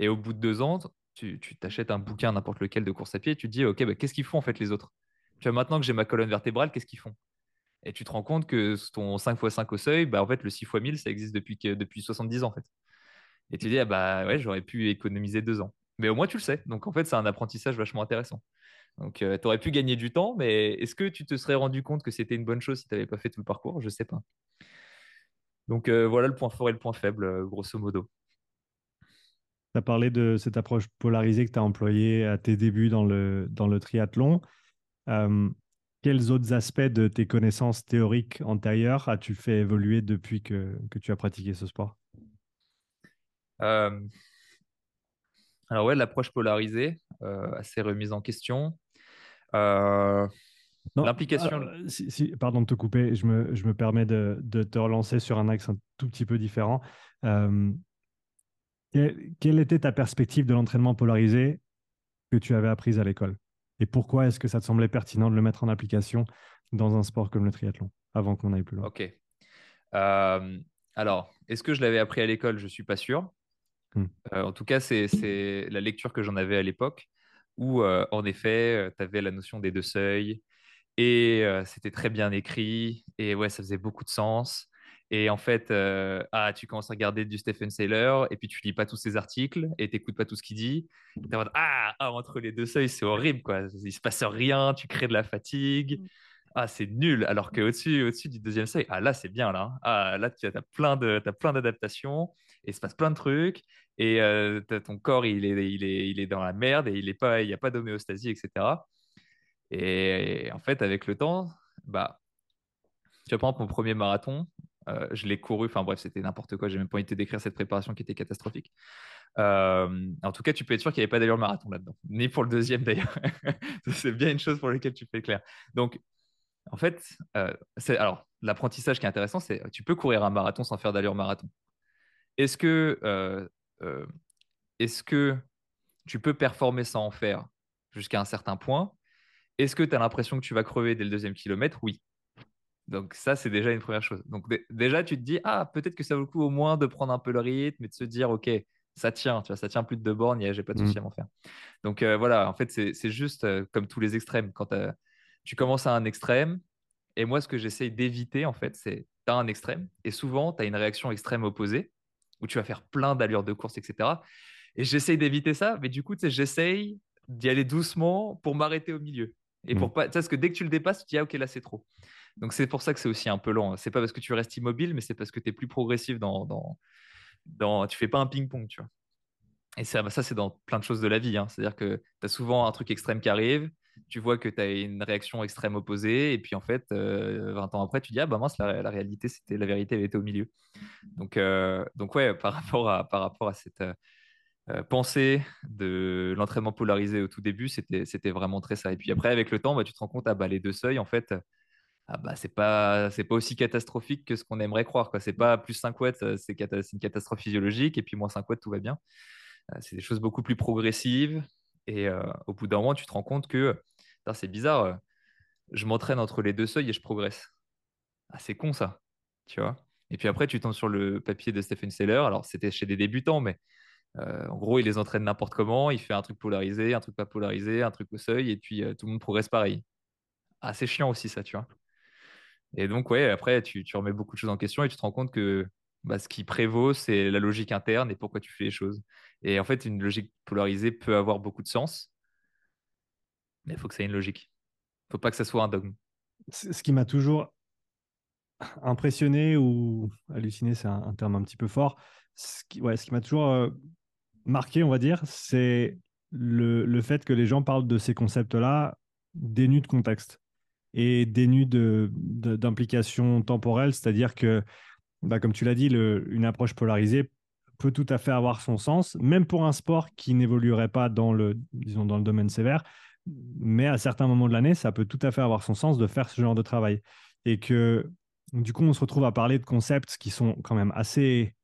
Et au bout de deux ans, tu t'achètes un bouquin, n'importe lequel de course à pied, et tu te dis, OK, bah, qu'est-ce qu'ils font en fait les autres? Tu maintenant que j'ai ma colonne vertébrale, qu'est-ce qu'ils font? Et tu te rends compte que ton 5x5 au seuil, bah, en fait, le 6x1000, ça existe depuis, depuis 70 ans en fait. Et tu dis, ah bah ouais, j'aurais pu économiser deux ans. Mais au moins, tu le sais. Donc en fait, c'est un apprentissage vachement intéressant. Donc, euh, tu aurais pu gagner du temps, mais est-ce que tu te serais rendu compte que c'était une bonne chose si tu n'avais pas fait tout le parcours? Je ne sais pas. Donc, euh, voilà le point fort et le point faible, euh, grosso modo. Tu as parlé de cette approche polarisée que tu as employée à tes débuts dans le, dans le triathlon. Quels autres aspects de tes connaissances théoriques antérieures as-tu fait évoluer depuis que, que, tu as pratiqué ce sport? Alors ouais, l'approche polarisée, assez remise en question. L'implication. Euh, si, pardon de te couper, je me, je me permets de, de, te relancer sur un axe un tout petit peu différent. Euh, quelle, était ta perspective de l'entraînement polarisé que tu avais apprise à l'école? Et pourquoi est-ce que ça te semblait pertinent de le mettre en application dans un sport comme le triathlon avant qu'on aille plus loin? Ok. Euh, alors, est-ce que je l'avais appris à l'école? Je ne suis pas sûr. Hmm. en tout cas, c'est la lecture que j'en avais à l'époque où, en effet, tu avais la notion des deux seuils, et c'était très bien écrit. Et ouais, ça faisait beaucoup de sens. Et en fait, ah, tu commences à regarder du Stephen Saylor et puis tu lis pas tous ses articles et tu n'écoutes pas tout ce qu'il dit. ah, ah, entre les deux seuils, c'est horrible, quoi. Il se passe rien, tu crées de la fatigue. Mmh. Ah, c'est nul. Alors qu'au-dessus au -dessus du deuxième seuil, ah, là, c'est bien, là. Ah, là, tu as plein d'adaptations et il se passe plein de trucs. Et ton corps, il est, il, est, il est dans la merde et il n'y a pas d'homéostasie, etc. Et, en fait, avec le temps, bah, tu vois, par exemple, mon premier marathon, euh, je l'ai couru, enfin bref, c'était n'importe quoi, j'ai même pas envie de décrire cette préparation qui était catastrophique. Euh, en tout cas, tu peux être sûr qu'il n'y avait pas d'allure marathon là-dedans, ni pour le deuxième d'ailleurs. c'est bien une chose pour laquelle tu fais clair. Donc, en fait, euh, alors l'apprentissage qui est intéressant, c'est tu peux courir un marathon sans faire d'allure marathon. Est-ce que, est-ce que tu peux performer sans en faire jusqu'à un certain point? Est-ce que tu as l'impression que tu vas crever dès le deuxième kilomètre? Oui. Donc ça, c'est déjà une première chose. Donc déjà, tu te dis, ah, peut-être que ça vaut le coup au moins de prendre un peu le rythme et de se dire, OK, ça tient, tu vois, ça tient plus de deux bornes, j'ai pas de souci mmh. à m'en faire. Donc euh, voilà, en fait, c'est juste euh, comme tous les extrêmes. Quand tu commences à un extrême, et moi, ce que j'essaye d'éviter, en fait, c'est tu as un extrême, et souvent, tu as une réaction extrême opposée, où tu vas faire plein d'allures de course, etc. Et j'essaye d'éviter ça, mais du coup, j'essaye d'y aller doucement pour m'arrêter au milieu. Et pour mm. pas, parce que dès que tu le dépasses, tu te dis ah, ok là c'est trop. Donc c'est pour ça que c'est aussi un peu lent. C'est pas parce que tu restes immobile, mais c'est parce que tu es plus progressif dans, dans, dans, tu fais pas un ping-pong, tu vois. Et ça, ça c'est dans plein de choses de la vie. Hein. C'est-à-dire que tu as souvent un truc extrême qui arrive, tu vois que tu as une réaction extrême opposée, et puis en fait, 20 euh, ans après, tu dis ah bah mince, la, la réalité, c'était la vérité, elle était au milieu. Donc, euh, donc ouais, par rapport à, par rapport à cette, euh, euh, pensée de l'entraînement polarisé au tout début, c'était vraiment très ça. Et puis après, avec le temps, bah, tu te rends compte, ah, bah, les deux seuils, en fait, ah, bah, c'est pas, pas aussi catastrophique que ce qu'on aimerait croire. C'est pas plus 5 watts, euh, c'est une catastrophe physiologique, et puis moins 5 watts, tout va bien. Euh, c'est des choses beaucoup plus progressives. Et au bout d'un moment, tu te rends compte que c'est bizarre, je m'entraîne entre les deux seuils et je progresse. Ah, c'est con ça, tu vois. Et puis après, tu tombes sur le papier de Stephen Seller. Alors, c'était chez des débutants, mais euh, en gros, il les entraîne n'importe comment, il fait un truc polarisé, un truc pas polarisé, un truc au seuil, et puis euh, tout le monde progresse pareil. Ah, c'est chiant aussi ça, tu vois. Et donc, ouais, après, tu, remets beaucoup de choses en question et tu te rends compte que bah, ce qui prévaut, c'est la logique interne et pourquoi tu fais les choses. Et en fait, une logique polarisée peut avoir beaucoup de sens, mais il faut que ça ait une logique. Il ne faut pas que ça soit un dogme. Ce qui m'a toujours impressionné ou halluciné, c'est un, terme un petit peu fort. Ce qui, ouais, qui m'a toujours euh, marqué, on va dire, c'est le, le, fait que les gens parlent de ces concepts-là dénus de contexte et dénus d'implication de, temporelle, c'est-à-dire que, bah, comme tu l'as dit, une approche polarisée peut tout à fait avoir son sens, même pour un sport qui n'évoluerait pas dans le, disons, dans le domaine sévère, mais à certains moments de l'année, ça peut tout à fait avoir son sens de faire ce genre de travail. Et que, du coup, on se retrouve à parler de concepts qui sont quand même assez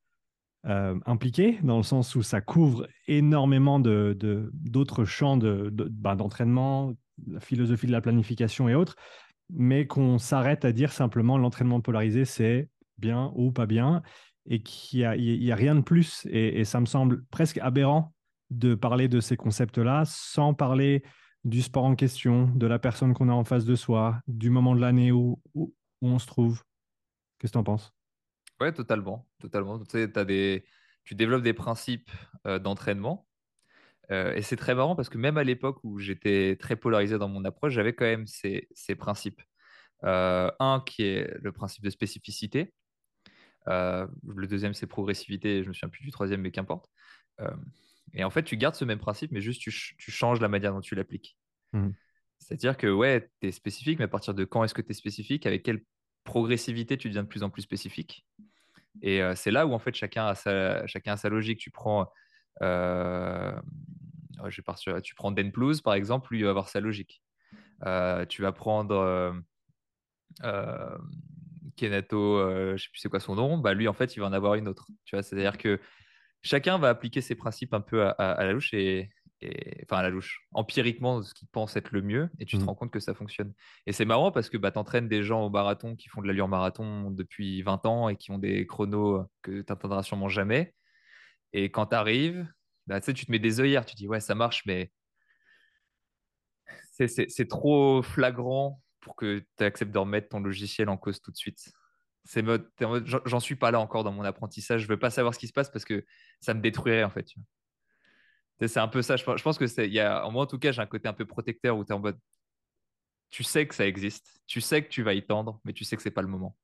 euh, impliqué, dans le sens où ça couvre énormément d'autres de, d'autres champs bah, d'entraînement, de, la philosophie de la planification et autres, mais qu'on s'arrête à dire simplement l'entraînement polarisé, c'est bien ou pas bien, et qu'il n'y a, y a rien de plus. Et, ça me semble presque aberrant de parler de ces concepts-là sans parler du sport en question, de la personne qu'on a en face de soi, du moment de l'année où, où, on se trouve. Qu'est-ce que tu en penses? Ouais, totalement. totalement. Tu, sais, as des... tu développes des principes euh, d'entraînement. Euh, et c'est très marrant parce que même à l'époque où j'étais très polarisé dans mon approche, j'avais quand même ces, ces principes. Euh, un qui est le principe de spécificité. le deuxième, c'est progressivité. Je me souviens plus du troisième, mais qu'importe. et en fait, tu gardes ce même principe, mais juste tu, tu changes la manière dont tu l'appliques. Mmh. C'est-à-dire que ouais, tu es spécifique, mais à partir de quand est-ce que tu es spécifique Avec quelle progressivité tu deviens de plus en plus spécifique Et c'est là où en fait chacun a sa, chacun a sa logique. Tu prends, euh, je tu prends Den Plus par exemple, lui il va avoir sa logique. tu vas prendre Kenato, je sais plus c'est quoi son nom, bah lui en fait il va en avoir une autre. Tu vois, c'est-à-dire que chacun va appliquer ses principes un peu à, la louche et, enfin à la louche, empiriquement ce qu'il pense être le mieux, et tu te mmh. rends compte que ça fonctionne. Et c'est marrant parce que bah, tu entraînes des gens au marathon qui font de l'allure marathon depuis 20 ans et qui ont des chronos que tu n'atteindras sûrement jamais. Et quand tu arrives, bah, tu te mets des œillères, tu dis ouais ça marche, mais c'est trop flagrant pour que tu acceptes de remettre ton logiciel en cause tout de suite. J'en suis pas là encore dans mon apprentissage. Je veux pas savoir ce qui se passe parce que ça me détruirait en fait. C'est un peu ça. Je pense que c'est, moi en tout cas, j'ai un côté un peu protecteur où tu es en mode, tu sais que ça existe, tu sais que tu vas y tendre, mais tu sais que c'est pas le moment.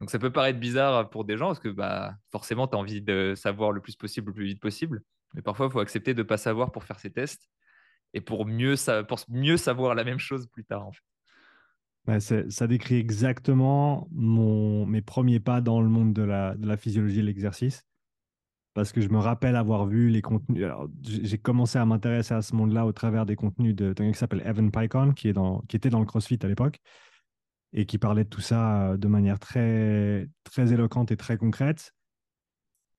Donc ça peut paraître bizarre pour des gens parce que bah, forcément, tu as envie de savoir le plus possible, le plus vite possible. Mais parfois, il faut accepter de ne pas savoir pour faire ses tests et pour mieux, savoir la même chose plus tard. En fait. ça décrit exactement mes premiers pas dans le monde de la, de physiologie et l'exercice. Parce que je me rappelle avoir vu les contenus. J'ai commencé à m'intéresser à ce monde-là au travers des contenus de quelqu'un qui s'appelle Evan Pycon, qui était dans le CrossFit à l'époque et qui parlait de tout ça euh, de manière très, très éloquente et très concrète.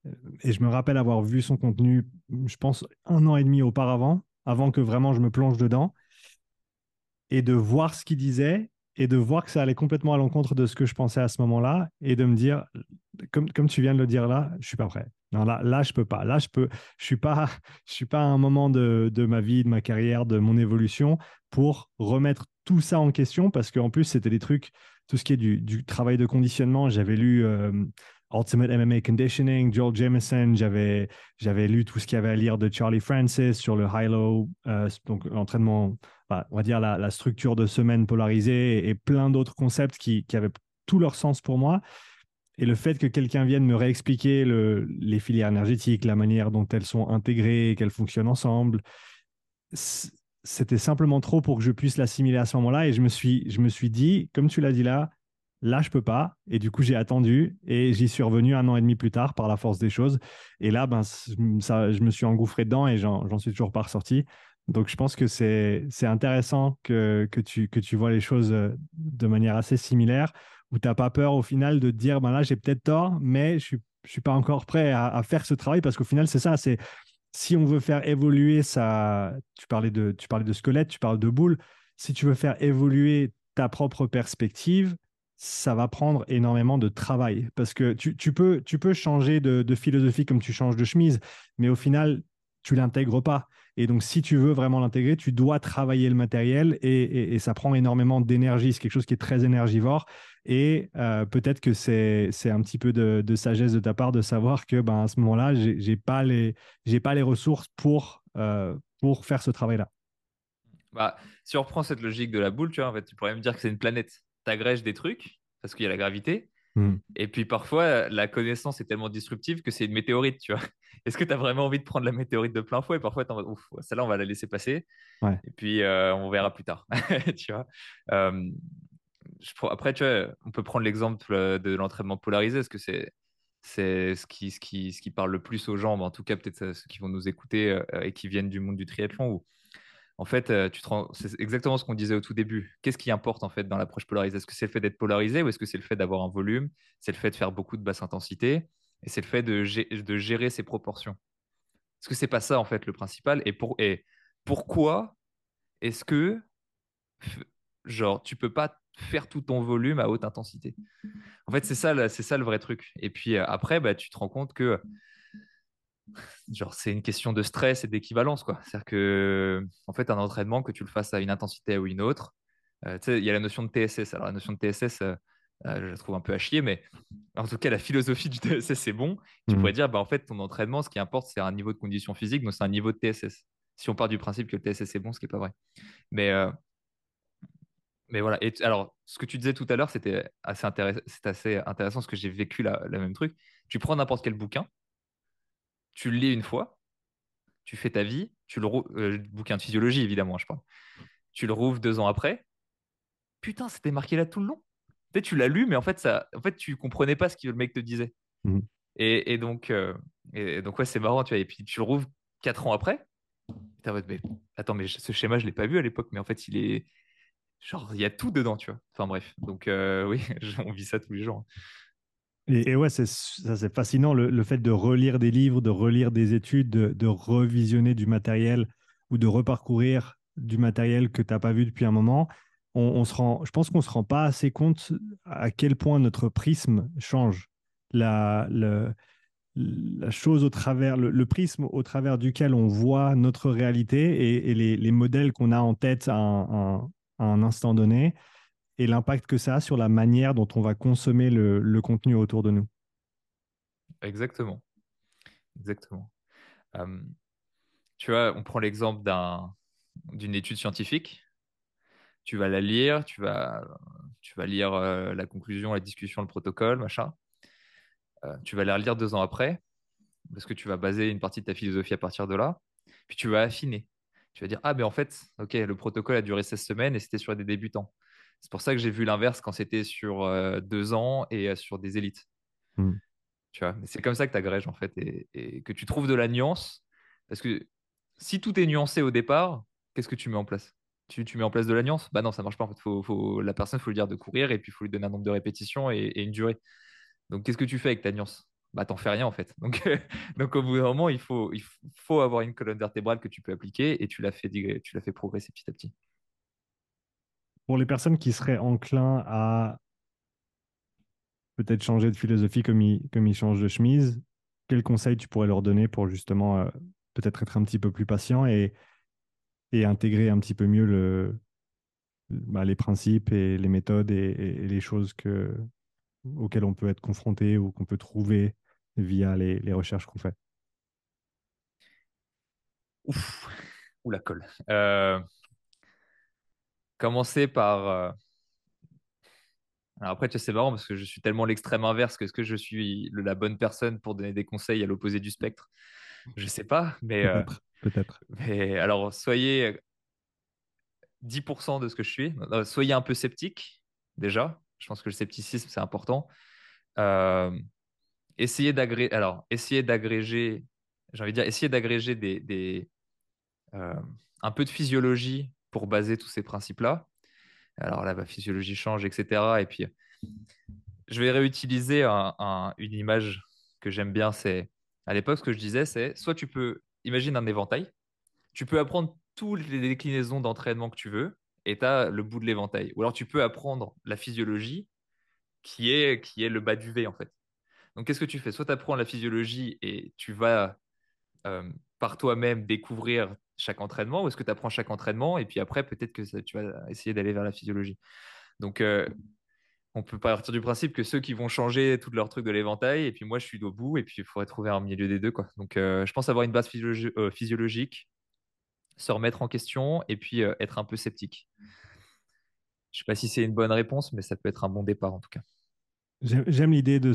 Euh, et je me rappelle avoir vu son contenu, je pense, un an et demi auparavant, avant que vraiment je me plonge dedans, et de voir ce qu'il disait, et de voir que ça allait complètement à l'encontre de ce que je pensais à ce moment-là, et de me dire, comme, comme tu viens de le dire là, je suis pas prêt. Non, là, là, je peux pas. Là, je peux. Je suis pas. Je suis pas à un moment de, de ma vie, de ma carrière, de mon évolution pour remettre tout ça en question parce qu'en plus, c'était des trucs, tout ce qui est du, travail de conditionnement. J'avais lu euh, Ultimate MMA Conditioning, Joel Jameson, j'avais, lu tout ce qu'il y avait à lire de Charlie Francis sur le high-low, euh, donc l'entraînement, bah, on va dire la, structure de semaine polarisée et, plein d'autres concepts qui, avaient tout leur sens pour moi. Et le fait que quelqu'un vienne me réexpliquer le, les filières énergétiques, la manière dont elles sont intégrées, qu'elles fonctionnent ensemble, c'était simplement trop pour que je puisse l'assimiler à ce moment-là. Et je me suis, je me suis dit, comme tu l'as dit là, là, je peux pas. Et du coup, j'ai attendu et j'y suis revenu un an et demi plus tard par la force des choses. Et là, ben, ça, je me suis engouffré dedans et j'en suis toujours pas ressorti. Donc, je pense que c'est intéressant que, que, tu, que tu vois les choses euh, de manière assez similaire, où tu n'as pas peur au final de te dire, ben là, j'ai peut-être tort, mais je suis, je suis pas encore prêt à, à faire ce travail parce qu'au final, c'est ça, c'est si on veut faire évoluer ça, tu parlais de, tu parlais de squelette, tu parles de boule, si tu veux faire évoluer ta propre perspective, ça va prendre énormément de travail parce que tu, peux, tu peux changer de, philosophie comme tu changes de chemise, mais au final, tu l'intègres pas. Et donc, si tu veux vraiment l'intégrer, tu dois travailler le matériel et, ça prend énormément d'énergie. C'est quelque chose qui est très énergivore. Et euh, peut-être que c'est un petit peu de, de, sagesse de ta part de savoir que ben, à ce moment-là, je n'ai pas, les, pas les ressources pour, euh, pour faire ce travail-là. Bah, si on reprend cette logique de la boule, tu, vois, en fait, tu pourrais me dire que c'est une planète. Tu agrèges des trucs parce qu'il y a la gravité. Hmm. Et puis parfois, la connaissance est tellement disruptive que c'est une météorite, tu vois. Est-ce que tu as vraiment envie de prendre la météorite de plein fouet? Et parfois, tu en ouf, celle-là, on va la laisser passer. Et puis, euh, on verra plus tard, tu vois. Euh, après, tu vois, on peut prendre l'exemple de l'entraînement polarisé, parce que c'est ce qui, ce, qui, ce qui parle le plus aux gens, en tout cas peut-être ceux qui vont nous écouter euh, et qui viennent du monde du triathlon, en fait, euh, c'est exactement ce qu'on disait au tout début. Qu'est-ce qui importe en fait dans l'approche polarisée? Est-ce que c'est le fait d'être polarisé ou est-ce que c'est le fait d'avoir un volume? C'est le fait de faire beaucoup de basse intensité et c'est le fait de, de, gérer ses proportions. Est-ce que c'est pas ça en fait le principal? Et, pour, et pourquoi est-ce que genre, tu peux pas faire tout ton volume à haute intensité. En fait, c'est ça, c'est ça le vrai truc. Et puis euh, après, bah, tu te rends compte que genre, c'est une question de stress et d'équivalence. quoi. C'est-à-dire que, en fait, un entraînement, que tu le fasses à une intensité ou une autre, euh, il y a la notion de TSS. Alors, la notion de TSS, euh, je la trouve un peu à chier, mais en tout cas, la philosophie du TSS, c'est bon. Tu mmh. pourrais dire, bah, en fait, ton entraînement, ce qui importe, c'est un niveau de condition physique, donc c'est un niveau de TSS. Si on part du principe que le TSS est bon, ce qui n'est pas vrai. Mais, mais voilà. Et alors, ce que tu disais tout à l'heure, c'était assez, intéressant, assez intéressant parce que j'ai vécu la, même truc. Tu prends n'importe quel bouquin, tu le lis une fois, tu fais ta vie, tu le euh, bouquin de physiologie évidemment, je parle. Tu le rouvres deux ans après. Putain, c'était marqué là tout le long. Peut-être tu l'as lu, mais en fait, ça, en fait, tu comprenais pas ce que le mec te disait. Mmh. Et, donc, euh, et donc ouais, c'est marrant, tu vois. Et puis tu le rouvres quatre ans après. Mais, attends, mais ce schéma, je l'ai pas vu à l'époque, mais en fait, il est, genre, il y a tout dedans, tu vois. Enfin bref, donc euh, oui, on vit ça tous les jours. Hein. Et, ouais, c'est, ça c'est fascinant, le, fait de relire des livres, de relire des études, de, revisionner du matériel ou de reparcourir du matériel que tu n'as pas vu depuis un moment. On, se rend, je pense qu'on ne se rend pas assez compte à quel point notre prisme change. La, la chose au travers, le, prisme au travers duquel on voit notre réalité et, les, modèles qu'on a en tête à un, un instant donné et l'impact que ça a sur la manière dont on va consommer le, contenu autour de nous. Exactement. Exactement. tu vois, on prend l'exemple d'un, d'une étude scientifique. Tu vas la lire, tu vas, tu vas lire euh, la conclusion, la discussion, le protocole, machin. Euh, tu vas la relire deux ans après, parce que tu vas baser une partie de ta philosophie à partir de là. Puis tu vas affiner tu vas dire Ah, mais en fait, ok, le protocole a duré 16 semaines et c'était sur des débutants. C'est pour ça que j'ai vu l'inverse quand c'était sur euh, deux ans et euh, sur des élites. Hmm. Tu vois, c'est comme ça que tu agrèges en fait et, que tu trouves de la nuance. Parce que si tout est nuancé au départ, qu'est-ce que tu mets en place? Tu, tu, mets en place de la nuance? Bah non, ça marche pas. En fait, faut, faut, la personne, il faut lui dire de courir et puis il faut lui donner un nombre de répétitions et, et une durée. Donc, qu'est-ce que tu fais avec ta nuance? Bah, t'en fais rien en fait. Donc, donc au bout d'un moment, il faut, il faut avoir une colonne vertébrale que tu peux appliquer et tu l'as fait, tu l'as fait progresser petit à petit. Pour les personnes qui seraient enclins à peut-être changer de philosophie comme ils, comme ils changent de chemise, quels conseils tu pourrais leur donner pour justement euh, peut-être être un petit peu plus patient et, et intégrer un petit peu mieux le, bah, les principes et les méthodes et les choses que, auxquelles on peut être confronté ou qu'on peut trouver via les, recherches qu'on fait Ouf, ou la colle. Euh, commencer par. Euh, alors après, tu sais, c'est marrant parce que je suis tellement l'extrême inverse que est-ce que je suis la bonne personne pour donner des conseils à l'opposé du spectre? Je sais pas, mais. Euh, peut-être. mais alors, soyez 10% de ce que je suis. Soyez un peu sceptique, déjà. Je pense que le scepticisme, c'est important. Alors, essayer d'agréger, de dire, euh, un peu de physiologie pour baser tous ces principes-là. Alors là, la physiologie change, etc. Et puis, je vais réutiliser une image que j'aime bien. C'est à l'époque, ce que je disais, c'est soit tu peux, imagine un éventail, tu peux apprendre toutes les déclinaisons d'entraînement que tu veux et tu as le bout de l'éventail. Ou alors tu peux apprendre la physiologie qui est, qui est le bas du V en fait. Donc, qu'est-ce que tu fais? Soit tu apprends la physiologie et tu vas euh, par toi-même découvrir chaque entraînement, ou est-ce que tu apprends chaque entraînement et puis après, peut-être que tu vas essayer d'aller vers la physiologie. Donc, euh, on peut partir du principe que ceux qui vont changer tout leur truc de l'éventail, et puis moi, je suis au bout, et puis il faudrait trouver un milieu des deux. Donc, euh, je pense avoir une base physiologique, se remettre en question, et puis être un peu sceptique. Je ne sais pas si c'est une bonne réponse, mais ça peut être un bon départ en tout cas. J'aime l'idée de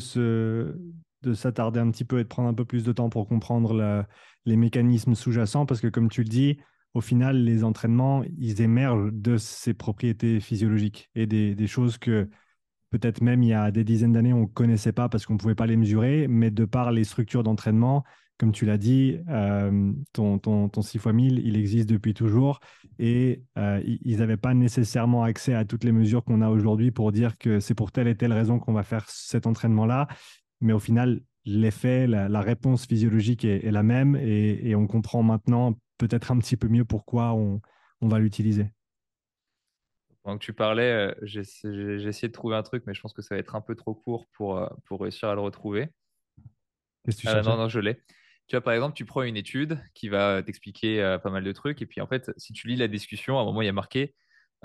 de s'attarder un petit peu et de prendre un peu plus de temps pour comprendre les mécanismes sous-jacents parce que comme tu le dis, au final, les entraînements, ils émergent de ces propriétés physiologiques et des, des choses que peut-être même il y a des dizaines d'années, on ne connaissait pas parce qu'on ne pouvait pas les mesurer, mais de par les structures d'entraînement, comme tu l'as dit, euh, ton, ton, ton 6 x 1000, il existe depuis toujours et euh, ils n'avaient pas nécessairement accès à toutes les mesures qu'on a aujourd'hui pour dire que c'est pour telle et telle raison qu'on va faire cet entraînement-là. Mais au final, l'effet, la, réponse physiologique est, la même et, et, on comprend maintenant peut-être un petit peu mieux pourquoi on, on va l'utiliser. pendant que tu parlais, euh, j'ai essayé de trouver un truc, mais je pense que ça va être un peu trop court pour, pour réussir à le retrouver. Que tu cherchais non, non, je l'ai. Tu vois, par exemple, tu prends une étude qui va t'expliquer euh, pas mal de trucs, et puis en fait, si tu lis la discussion, à un moment, il y a marqué,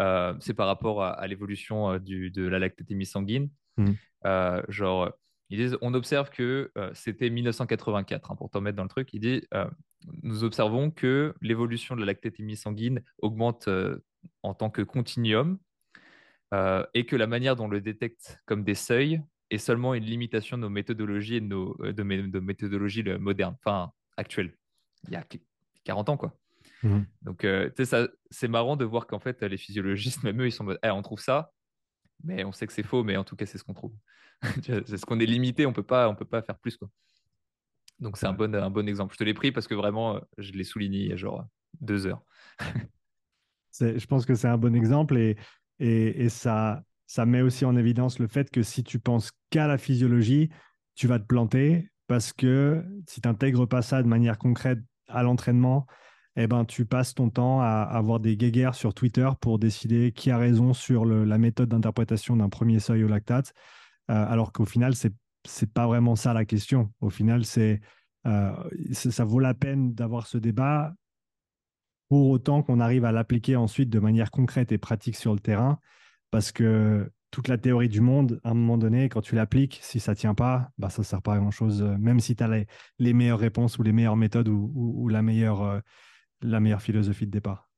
euh, c'est par rapport à, à l'évolution euh, de la lactatémie sanguine. Euh, genre, ils disent, on observe que euh, c'était 1984, hein, pour t'en mettre dans le truc. Il dit, euh, nous observons que l'évolution de la lactatémie sanguine augmente euh, en tant que continuum euh, et que la manière dont on le détecte comme des seuils est seulement une limitation de nos méthodologies et de nos euh, de, de méthodologies modernes, enfin actuelles, il y a 40 ans quoi. Mhm. Donc euh, ça, c'est marrant de voir qu'en fait les physiologistes, même eux, ils sont en mode, Eh, on trouve ça, mais on sait que c'est faux, mais en tout cas c'est ce qu'on trouve. C'est ce qu'on est limité, on peut pas, on peut pas faire plus quoi. Donc c'est un bon, un bon exemple. Je te l'ai pris parce que vraiment, euh, je l'ai souligné il y a genre deux heures. Je pense que c'est un bon exemple et, et, et ça, ça met aussi en évidence le fait que si tu penses qu'à la physiologie, tu vas te planter parce que si tu n'intègres pas ça de manière concrète à l'entraînement, eh ben, tu passes ton temps à avoir des guéguerres sur Twitter pour décider qui a raison sur la méthode d'interprétation d'un premier seuil au lactate, euh, alors qu'au final, c'est c'est pas vraiment ça la question. Au final, euh, c'est- ça vaut la peine d'avoir ce débat pour autant qu'on arrive à l'appliquer ensuite de manière concrète et pratique sur le terrain, parce que toute la théorie du monde, à un moment donné, quand tu l'appliques, si ça tient pas, bah, ça sert pas à grand-chose, euh, même si tu as les, les meilleures réponses ou les meilleures méthodes ou, ou- ou la, meilleure, euh, la meilleure philosophie de départ.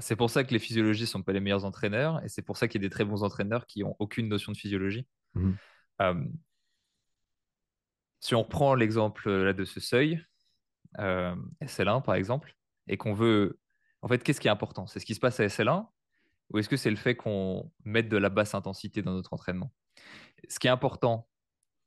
C'est pour ça que les physiologistes sont pas les meilleurs entraîneurs et c'est pour ça qu'il y a des très bons entraîneurs qui ont aucune notion de physiologie. Mhm. Euh, si on reprend l'exemple là de ce seuil, euh, SL1 par exemple, et qu'on veut. En fait, qu'est-ce qui est important? C'est ce qui se passe à SL1 ou est-ce que c'est le fait qu'on mette de la basse intensité dans notre entraînement? Ce qui est important,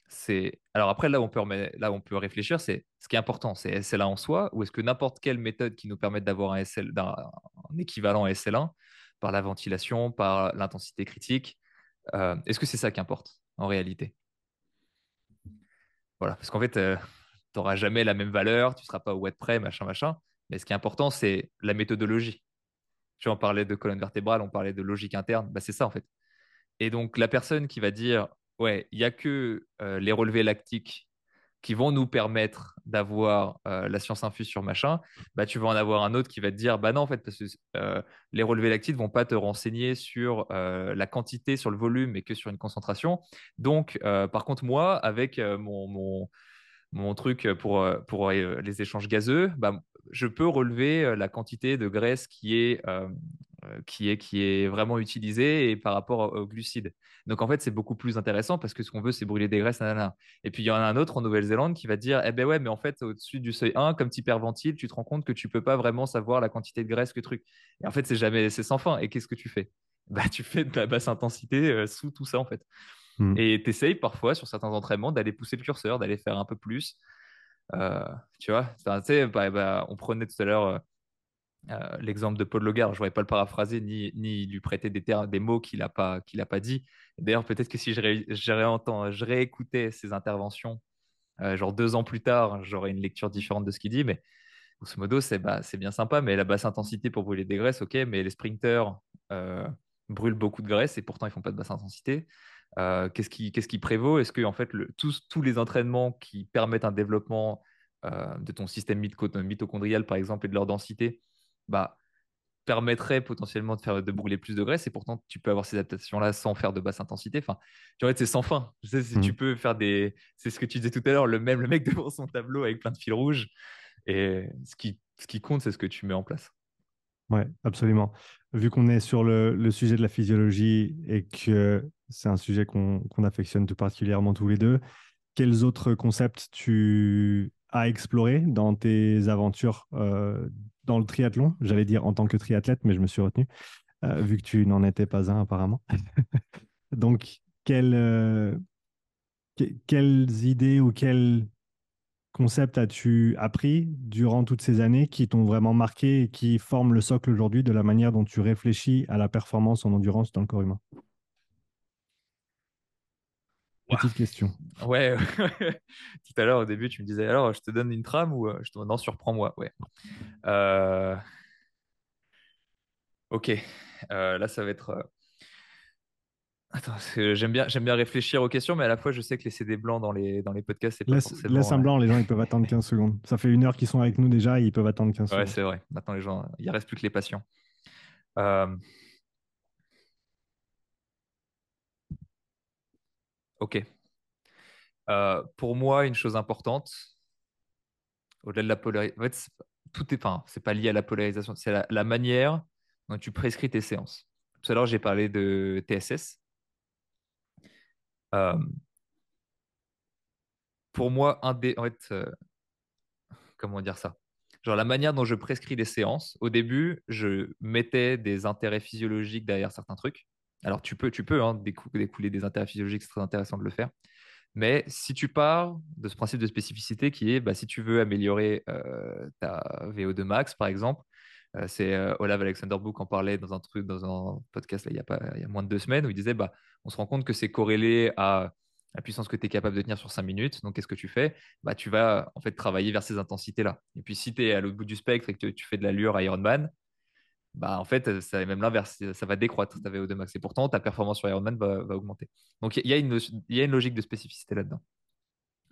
c'est. Alors après, là, on peut, on peut réfléchir, c'est ce qui est important, c'est SL1 en soi ou est-ce que n'importe quelle méthode qui nous permette d'avoir un, SL, un équivalent à SL1 par la ventilation, par l'intensité critique, euh, est-ce que c'est ça qui importe en réalité? Voilà, parce qu'en fait, tu n'auras jamais la même valeur, tu ne seras pas au watt près, machin, machin. Mais ce qui est important, c'est la méthodologie. Tu vois, on parlait de colonne vertébrale, on parlait de logique interne, bah, c'est ça en fait. Et donc, la personne qui va dire, ouais, il n'y a que euh, les relevés lactiques qui vont nous permettre d'avoir euh, la science infuse sur machin, bah, tu vas en avoir un autre qui va te dire, bah non, en fait, parce que euh, les relevés lactiques vont pas te renseigner sur la quantité, sur le volume, mais que sur une concentration. Donc, par contre, moi, avec mon, mon, mon truc pour, pour les échanges gazeux, bah, je peux relever euh, la quantité de graisse qui est, euh, euh, qui est, qui est vraiment utilisée et par rapport aux glucides. Donc en fait, c'est beaucoup plus intéressant parce que ce qu'on veut, c'est brûler des graisses. nanana. Et puis il y en a un autre en Nouvelle-Zélande qui va dire, eh ben ouais, mais en fait, au-dessus du seuil 1, comme tu hyperventiles, tu te rends compte que tu peux pas vraiment savoir la quantité de graisse que truc. Et en fait, c'est jamais, c'est sans fin. Et qu'est-ce que tu fais? Bah, tu fais de la basse intensité euh, sous tout ça en fait. Mm. Et tu essayes parfois sur certains entraînements d'aller pousser le curseur, d'aller faire un peu plus. Euh, tu vois, bah, bah, on prenait tout à l'heure euh, euh, l'exemple de Paul Logar. Je ne voudrais pas le paraphraser ni, lui prêter des, mots qu'il n'a pas, pas dit. D'ailleurs, peut-être que si je, ré, je, je réécoutais ses interventions, genre deux ans plus tard, j'aurais une lecture différente de ce qu'il dit. Mais grosso modo, c'est bah, bien sympa. Mais la basse intensité pour brûler des graisses, ok. Mais les sprinters euh, brûlent beaucoup de graisse et pourtant ils font pas de basse intensité. Euh, qu'est-ce qui, qu'est-ce qui prévaut? Est-ce que en fait, le, tous, tous les entraînements qui permettent un développement euh, de ton système mito- mitochondrial, par exemple, et de leur densité, bah, permettraient potentiellement de, faire, de brûler plus de graisse, et pourtant, tu peux avoir ces adaptations-là sans faire de basse intensité? Enfin, tu vois, c'est sans fin. Je sais, si Mhm. tu peux faire des... C'est ce que tu disais tout à l'heure, le même le mec devant son tableau avec plein de fils rouges. Et ce qui, ce qui compte, c'est ce que tu mets en place. Oui, absolument. Vu qu'on est sur le, le sujet de la physiologie et que c'est un sujet qu'on affectionne tout particulièrement tous les deux, quels autres concepts tu as explorés dans tes aventures euh, dans le triathlon? J'allais dire en tant que triathlète, mais je me suis retenu, euh, vu que tu n'en étais pas un apparemment. Donc, euh, que- quelles idées ou quels concepts as-tu appris durant toutes ces années qui t'ont vraiment marqué et qui forment le socle aujourd'hui de la manière dont tu réfléchis à la performance en endurance dans le corps humain? Petite question. Ouais, tout à l'heure au début, tu me disais alors je te donne une trame ou euh, je te non, surprends-moi. Ouais. Euh, Ok, Euh, là ça va être. Attends, j'aime bien, j'aime bien réfléchir aux questions, mais à la fois, je sais que laisser des blancs dans les, dans les podcasts, c'est pas Laisse, forcément. laisse un blanc, les gens ils peuvent attendre 15 secondes. Ça fait une heure qu'ils sont avec nous déjà, ils peuvent attendre 15 Ouais, secondes. c'est vrai. Maintenant, les gens, il ne reste plus que les patients. Euh, Ok. Euh, pour moi, une chose importante, au-delà de la polarisation, en fait, tout est, enfin, c'est pas lié à la polarisation, c'est la, la manière dont tu prescris tes séances. Tout à l'heure, j'ai parlé de TSS. Euh, pour moi, un des, en fait, euh, comment dire ça? Genre la manière dont je prescris les séances, au début, je mettais des intérêts physiologiques derrière certains trucs. Alors tu peux, tu peux hein, décou- découler des intérêts physiologiques, c'est très intéressant de le faire. Mais si tu pars de ce principe de spécificité qui est, bah, si tu veux améliorer euh, ta VO2 max, par exemple, euh, c'est euh, Olav Alexander Book en parlait dans un truc, dans un podcast là, il y a pas, il y a moins de deux semaines où il disait, bah, on se rend compte que c'est corrélé à la puissance que tu es capable de tenir sur 5 minutes. Donc, qu'est-ce que tu fais? Bah, Tu vas en fait travailler vers ces intensités-là. Et puis, si tu es à l'autre bout du spectre et que tu fais de l'allure Ironman, bah, en fait, c'est même l'inverse, ça va décroître ta VO2 max. Et pourtant, ta performance sur Ironman va, augmenter. Donc, il y, y a une logique de spécificité là-dedans.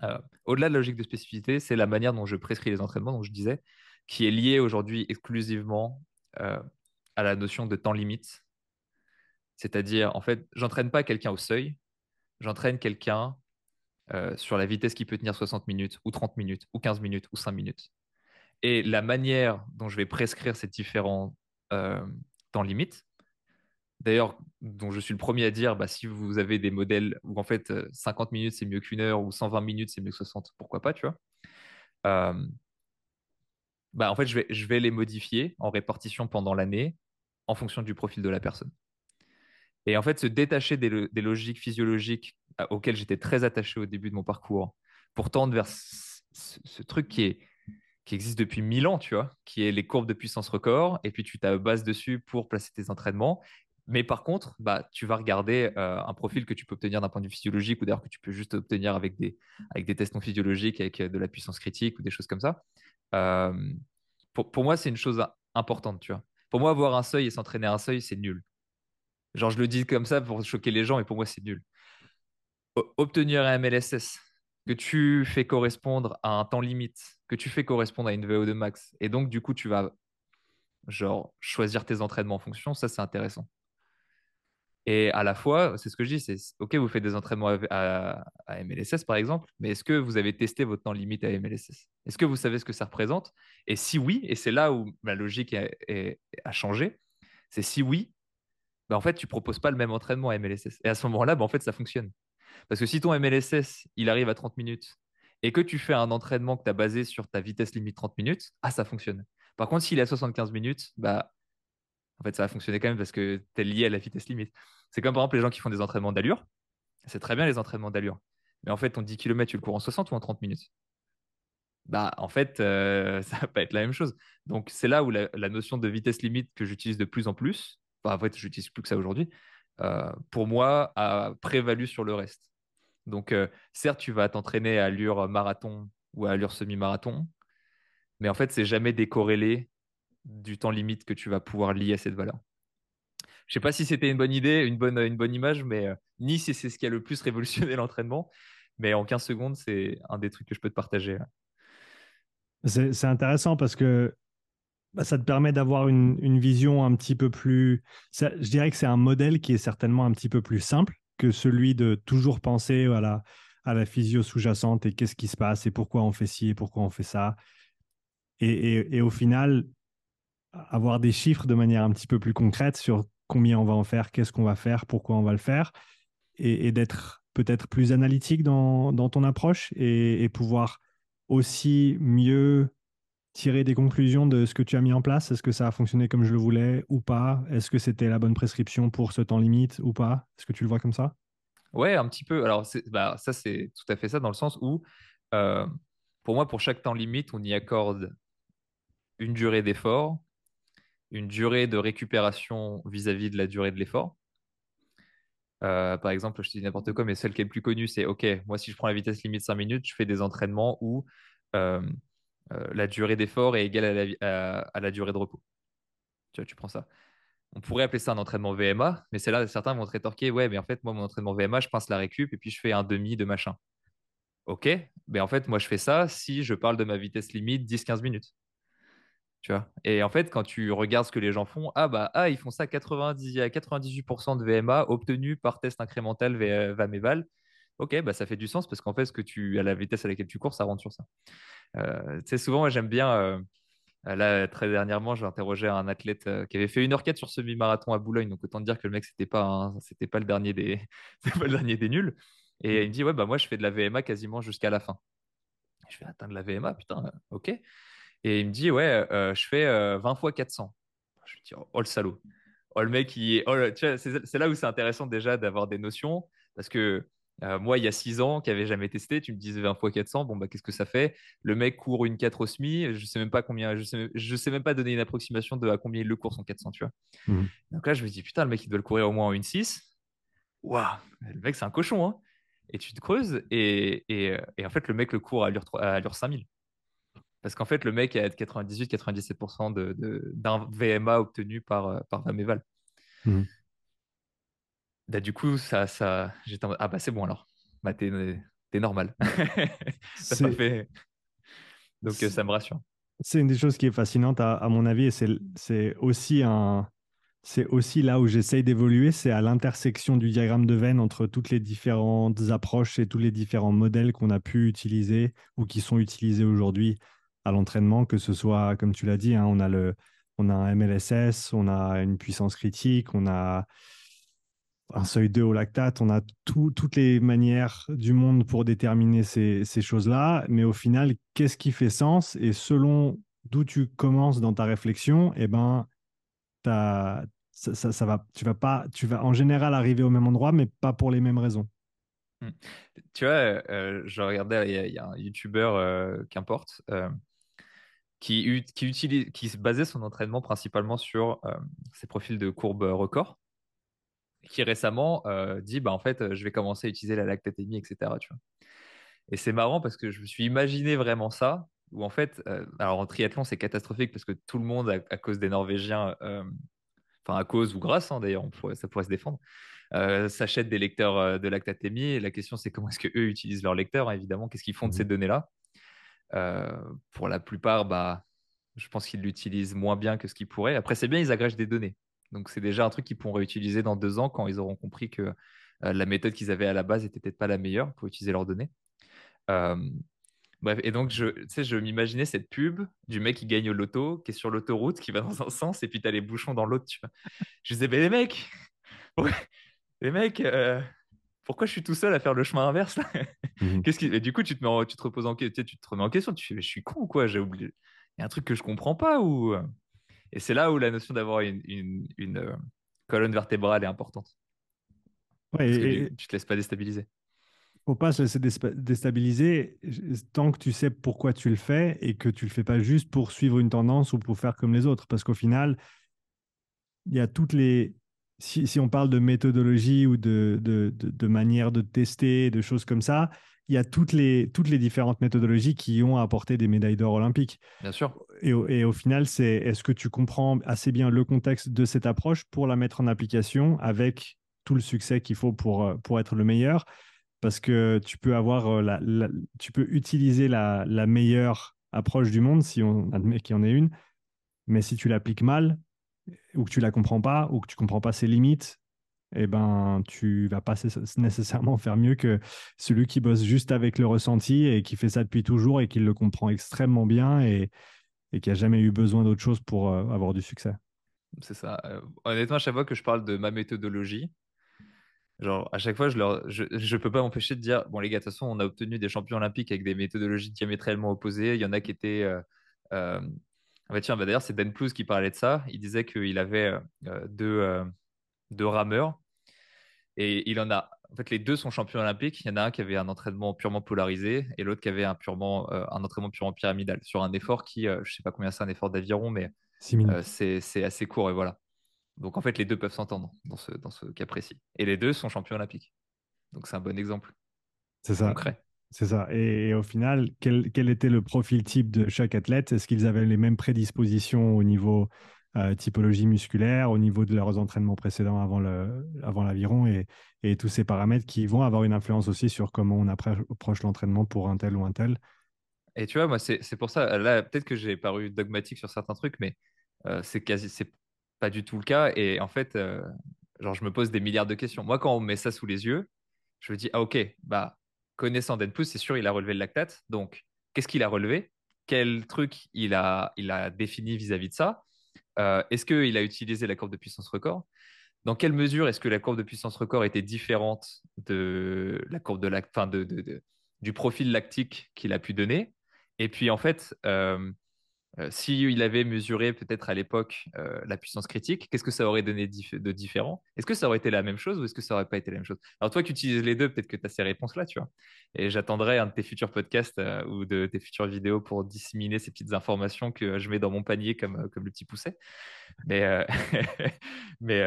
Euh, Au-delà de la logique de spécificité, c'est la manière dont je prescris les entraînements, dont je disais, qui est liée aujourd'hui exclusivement euh, à la notion de temps limite. C'est-à-dire, en fait, j'entraîne pas quelqu'un au seuil, j'entraîne quelqu'un euh, sur la vitesse qui peut tenir 60 minutes, ou 30 minutes, ou 15 minutes, ou 5 minutes. Et la manière dont je vais prescrire ces différents euh, temps limites, d'ailleurs, dont je suis le premier à dire, bah, si vous avez des modèles où en fait 50 minutes c'est mieux qu'une heure, ou 120 minutes c'est mieux que 60, pourquoi pas, tu vois euh, bah, en fait, je vais, je vais les modifier en répartition pendant l'année en fonction du profil de la personne. Et en fait, se détacher des, logiques physiologiques auxquelles j'étais très attaché au début de mon parcours pour tendre vers ce truc qui, est, qui existe depuis 1000 ans, tu vois, qui est les courbes de puissance record, et puis tu base dessus pour placer tes entraînements. Mais par contre, bah, tu vas regarder euh, un profil que tu peux obtenir d'un point de vue physiologique ou d'ailleurs que tu peux juste obtenir avec des, avec des tests non physiologiques, avec de la puissance critique ou des choses comme ça. Euh, pour, pour, moi, c'est une chose importante, tu vois. Pour moi, avoir un seuil et s'entraîner à un seuil, c'est nul. Genre, je le dis comme ça pour choquer les gens, mais pour moi, c'est nul. Obtenir un MLSS que tu fais correspondre à un temps limite, que tu fais correspondre à une VO2 max, et donc, du coup, tu vas genre choisir tes entraînements en fonction, ça, c'est intéressant. Et à la fois, c'est ce que je dis, c'est OK, vous faites des entraînements à, à, MLSS par exemple, mais est-ce que vous avez testé votre temps limite à MLSS Est-ce que vous savez ce que ça représente? Et si oui, et c'est là où ma logique est, a changé, c'est si oui, bah en fait, tu proposes pas le même entraînement à MLSS. Et à ce moment-là, bah en fait, ça fonctionne. Parce que si ton MLSS, il arrive à 30 minutes et que tu fais un entraînement que tu as basé sur ta vitesse limite 30 minutes, ah, ça fonctionne. Par contre, s'il est à 75 minutes, bah, en fait, ça va fonctionner quand même parce que tu es lié à la vitesse limite. C'est comme par exemple les gens qui font des entraînements d'allure. C'est très bien les entraînements d'allure. Mais en fait, ton 10 km, tu le cours en 60 ou en 30 minutes? Bah, en fait, euh, ça va pas être la même chose. Donc, c'est là où la, notion de vitesse limite que j'utilise de plus en plus, en fait, j'utilise plus que ça aujourd'hui, euh, pour moi, a prévalu sur le reste. Donc, euh, certes, tu vas t'entraîner à allure marathon ou à allure semi-marathon, mais en fait, c'est jamais décorrélé du temps limite que tu vas pouvoir lier à cette valeur. Je sais pas si c'était une bonne idée, une bonne, image, mais euh, ni si c'est ce qui a le plus révolutionné l'entraînement, mais en 15 secondes, c'est un des trucs que je peux te partager. C'est intéressant parce que bah, ça te permet d'avoir une, vision un petit peu plus... Je dirais que c'est un modèle qui est certainement un petit peu plus simple que celui de toujours penser à la, à la physio sous-jacente et qu'est-ce qui se passe et pourquoi on fait ci et pourquoi on fait ça. Et, et, et, au final, avoir des chiffres de manière un petit peu plus concrète sur combien on va en faire, qu'est-ce qu'on va faire, pourquoi on va le faire, et, et d'être peut-être plus analytique dans, dans ton approche et, et, pouvoir aussi mieux tirer des conclusions de ce que tu as mis en place? Est-ce que ça a fonctionné comme je le voulais ou pas? Est-ce que c'était la bonne prescription pour ce temps limite ou pas? Est-ce que tu le vois comme ça? Ouais, un petit peu. Alors, bah, ça, c'est tout à fait ça dans le sens où, euh, pour moi, pour chaque temps limite, on y accorde une durée d'effort, une durée de récupération vis-à-vis -vis de la durée de l'effort. Euh, par exemple, je te dis n'importe quoi, mais celle qui est le plus connue, c'est OK, moi, si je prends la vitesse limite 5 minutes, je fais des entraînements où euh, euh, la durée d'effort est égale à la, durée de repos. Tu vois, tu prends ça. on pourrait appeler ça un entraînement VMA, mais c'est là certains vont te rétorquer, ouais, mais en fait, moi, mon entraînement VMA, je pince la récup et puis je fais un demi de machin. Ok, mais en fait, moi, je fais ça si je parle de ma vitesse limite 10-15 minutes. Tu vois? Et en fait, quand tu regardes ce que les gens font, ah bah, ah, ils font ça 90 à 98% de VMA obtenu par test incrémental VAMEVAL. Ok, bah, ça fait du sens parce qu'en fait, ce que tu, à la vitesse à laquelle tu cours, ça rentre sur ça. Euh, tu sais, souvent, moi, j'aime bien. Euh, là, très dernièrement, j'ai interrogé un athlète euh, qui avait fait une heure 4 sur semi-marathon à Boulogne. Donc, autant dire que le mec, c'était pas, pas le dernier des, le dernier des nuls. Et il me dit, ouais, bah, moi, je fais de la VMA quasiment jusqu'à la fin. Je fais, atteindre la VMA, putain, ok. Et il me dit, ouais, euh, je fais 20 euh, fois 400. Je lui dis, oh, le salaud. Oh, le mec, il... oh, c'est là où c'est intéressant déjà d'avoir des notions. Parce que euh, moi, il y a 6 ans, qui n'avais jamais testé, tu me disais 20 fois 400, bon, bah, qu'est-ce que ça fait? Le mec court une 4 au SMI, je sais même pas combien, je sais, je sais même pas donner une approximation de à combien il le court son 400, tu vois? Mmh. Donc là, je me dis, putain, le mec, il doit le courir au moins en une 6. Waouh, le mec, c'est un cochon, hein. Et tu te creuses, et, et, et, en fait, le mec le court à allure, à allure 5000. Parce qu'en fait, le mec a 98-97% d'un VMA obtenu par, euh, par Vameval. Mhm. Bah, du coup, ça, ça, j'étais ah bah c'est bon alors. Bah, t'es, normal. ça fait... Donc ça me rassure. C'est une des choses qui est fascinante à, mon avis et c'est, aussi un, c'est aussi là où j'essaye d'évoluer, c'est à l'intersection du diagramme de Venn entre toutes les différentes approches et tous les différents modèles qu'on a pu utiliser ou qui sont utilisés aujourd'hui à l'entraînement, que ce soit, comme tu l'as dit, hein, on, a le, on a un MLSS, on a une puissance critique, on a un seuil 2 au lactate, on a toutes les manières du monde pour déterminer ces, choses-là, mais au final, qu'est-ce qui fait sens? Et selon d'où tu commences dans ta réflexion, eh ben, ça, ça, va, tu vas pas, tu vas en général arriver au même endroit, mais pas pour les mêmes raisons. Mmh. Tu vois, euh, je regardais, il y, a un YouTuber, euh, qu'importe, euh, qui, qui, qui basait son entraînement principalement sur euh, ses profils de courbe record, qui récemment euh, dit bah, en fait, je vais commencer à utiliser la lactatémie, etc. Tu vois. Et c'est marrant parce que je me suis imaginé vraiment ça, où en fait, euh, alors en triathlon, c'est catastrophique parce que tout le monde, à, cause des Norvégiens, enfin à cause ou grâce hein, d'ailleurs, ça pourrait se défendre, s'achètent des lecteurs de lactatémie. Et la question, c'est comment est-ce qu'eux utilisent leurs lecteurs, hein, évidemment, qu'est-ce qu'ils font de ces mmh données-là? Euh, pour la plupart, bah, je pense qu'ils l'utilisent moins bien que ce qu'ils pourraient. Après, c'est bien, ils agrègent des données. Donc, c'est déjà un truc qu'ils pourront réutiliser dans deux ans quand ils auront compris que euh, la méthode qu'ils avaient à la base n'était peut-être pas la meilleure pour utiliser leurs données. Euh, bref, et donc, je, je m'imaginais cette pub du mec qui gagne au loto, qui est sur l'autoroute, qui va dans un sens, et puis tu as les bouchons dans l'autre. Tu vois. Je disais, mais les mecs, les mecs, pourquoi je suis tout seul à faire le chemin inverse mmh Qu'est-ce qui... Et du coup, tu te, mets tu te reposes en question, tu te remets en question, tu fais, je suis con ou quoi? J'ai oublié. Il y a un truc que je comprends pas ou Et c'est là où la notion d'avoir une, une, euh, colonne vertébrale est importante. Ouais, Parce que tu, te laisses pas déstabiliser. Faut pas se laisser déstabiliser tant que tu sais pourquoi tu le fais et que tu le fais pas juste pour suivre une tendance ou pour faire comme les autres. Parce qu'au final, il y a toutes les si, on parle de méthodologie ou de, de, manière de tester, de choses comme ça, il y a toutes les, toutes les différentes méthodologies qui ont apporté des médailles d'or olympiques. Bien sûr. Et, et au final, c'est est-ce que tu comprends assez bien le contexte de cette approche pour la mettre en application avec tout le succès qu'il faut pour, euh, pour être le meilleur? Parce que tu peux avoir euh, la, tu peux utiliser la, la meilleure approche du monde si on admet qu'il y en ait une, mais si tu l'appliques mal, ou que tu la comprends pas, ou que tu comprends pas ses limites, eh ben, tu vas pas nécessairement faire mieux que celui qui bosse juste avec le ressenti et qui fait ça depuis toujours et qui le comprend extrêmement bien et, qui a jamais eu besoin d'autre chose pour euh, avoir du succès. C'est ça. Euh, honnêtement, à chaque fois que je parle de ma méthodologie, genre à chaque fois, je je, peux pas m'empêcher de dire bon les gars, de toute façon, on a obtenu des champions olympiques avec des méthodologies diamétralement opposées. Il y en a qui étaient euh, bah tiens, bah d'ailleurs, c'est Dan Plus qui parlait de ça. Il disait qu'il avait euh, euh, euh, deux, rameurs et il en a. En fait, les deux sont champions olympiques. Il y en a un qui avait un entraînement purement polarisé et l'autre qui avait un, purement, un entraînement purement pyramidal sur un effort qui, je ne sais pas combien c'est un effort d'aviron, mais c'est assez court et voilà. Donc en fait, les deux peuvent s'entendre dans ce, dans ce cas précis. Et les deux sont champions olympiques. Donc c'est un bon exemple. C'est ça. Concret. C'est ça. Et, au final, quel, était le profil type de chaque athlète? Est-ce qu'ils avaient les mêmes prédispositions au niveau typologie musculaire, au niveau de leurs entraînements précédents avant l'aviron avant et, et, tous ces paramètres qui vont avoir une influence aussi sur comment on approche l'entraînement pour un tel ou un tel? Et tu vois, moi, c'est pour ça, là, peut-être que j'ai paru dogmatique sur certains trucs, mais quasi, c'est pas du tout le cas. Et en fait, genre, je me pose des milliards de questions. Moi, quand on met ça sous les yeux, je me dis, ah ok, bah, connaissant Denpus, c'est sûr, il a relevé le lactate. Donc, qu'est-ce qu'il a relevé? Quel truc il a, il a défini vis-à-vis de ça? Euh, Est-ce qu'il a utilisé la courbe de puissance record? Dans quelle mesure est-ce que la courbe de puissance record était différente de la courbe de, la, fin de, du profil lactique qu'il a pu donner? Et puis, en fait, euh, euh, S'il avait mesuré peut-être à l'époque la puissance critique, qu'est-ce que ça aurait donné de différent? Est-ce que ça aurait été la même chose ou est-ce que ça aurait pas été la même chose? Alors toi qui utilises les deux, peut-être que tu as ces réponses-là, tu vois. Et j'attendrai un de tes futurs podcasts ou de tes futures vidéos pour disséminer ces petites informations que je mets dans mon panier comme, comme le petit pousset. Mais, mais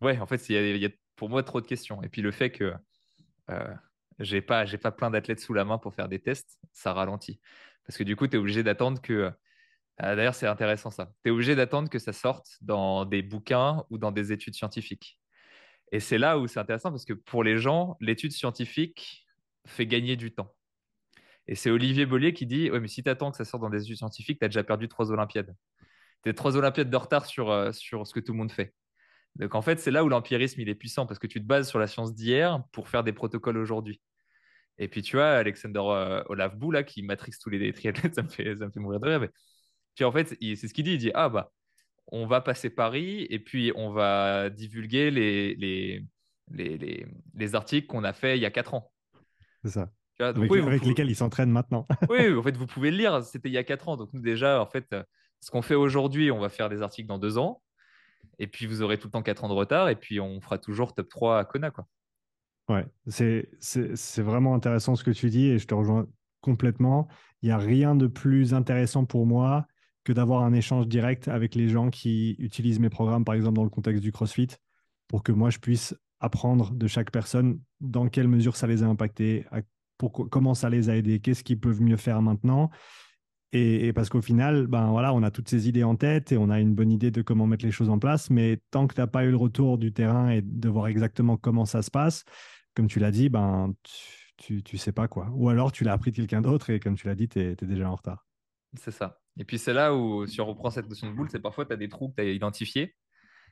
ouais, en fait, il y, a pour moi trop de questions. Et puis le fait que j'ai pas, pas plein d'athlètes sous la main pour faire des tests, ça ralentit. Parce que du coup, tu es obligé d'attendre que. Euh, d'ailleurs, c'est intéressant ça. Tu es obligé d'attendre que ça sorte dans des bouquins ou dans des études scientifiques. Et c'est là où c'est intéressant parce que pour les gens, l'étude scientifique fait gagner du temps. Et c'est Olivier Bollier qui dit Ouais, mais si tu attends que ça sorte dans des études scientifiques, tu as déjà perdu trois Olympiades. Tu es trois Olympiades de retard sur, euh, sur ce que tout le monde fait. Donc en fait, c'est là où l'empirisme il est puissant parce que tu te bases sur la science d'hier pour faire des protocoles aujourd'hui. Et puis, tu vois, Alexander euh, Olafbou, là, qui matrixe tous les triathlètes, ça me fait, ça me fait mourir de rire. Mais... Puis, en fait, c'est ce qu'il dit. Il dit Ah, bah, on va passer Paris et puis on va divulguer les, les, les, les, articles qu'on a fait il y a 4 ans. C'est ça. avec, avec lesquels ils s'entraînent maintenant. oui, en fait, vous pouvez le lire. C'était il y a 4 ans. Donc, nous, déjà, en fait, ce qu'on fait aujourd'hui, on va faire des articles dans 2 ans. Et puis, vous aurez tout le temps 4 ans de retard. Et puis, on fera toujours top 3 à Kona, quoi. Ouais, c'est vraiment intéressant ce que tu dis et je te rejoins complètement. Il n'y a rien de plus intéressant pour moi que d'avoir un échange direct avec les gens qui utilisent mes programmes, par exemple dans le contexte du CrossFit, pour que moi je puisse apprendre de chaque personne dans quelle mesure ça les a impactés, comment ça les a aidés, qu'est-ce qu'ils peuvent mieux faire maintenant. Et, parce qu'au final, ben voilà, on a toutes ces idées en tête et on a une bonne idée de comment mettre les choses en place, mais tant que tu n'as pas eu le retour du terrain et de voir exactement comment ça se passe, comme tu l'as dit, ben tu, tu, sais pas quoi. Ou alors tu l'as appris de quelqu'un d'autre et comme tu l'as dit, tu es, déjà en retard. C'est ça. Et puis c'est là où, si on reprend cette notion de boule, c'est parfois tu as des trous que tu as identifiés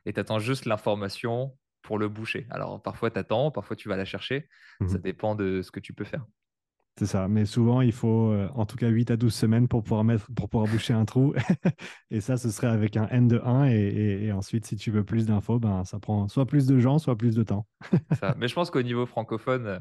et tu attends juste l'information pour le boucher. Alors parfois tu attends, parfois tu vas la chercher. Ça mmh dépend de ce que tu peux faire. C'est ça. Mais souvent, il faut euh, en tout cas 8 à 12 semaines pour pouvoir, mettre, pour pouvoir boucher un trou. et ça, ce serait avec un N de 1. Et, ensuite, si tu veux plus d'infos, ben, ça prend soit plus de gens, soit plus de temps. ça. Mais je pense qu'au niveau francophone, euh,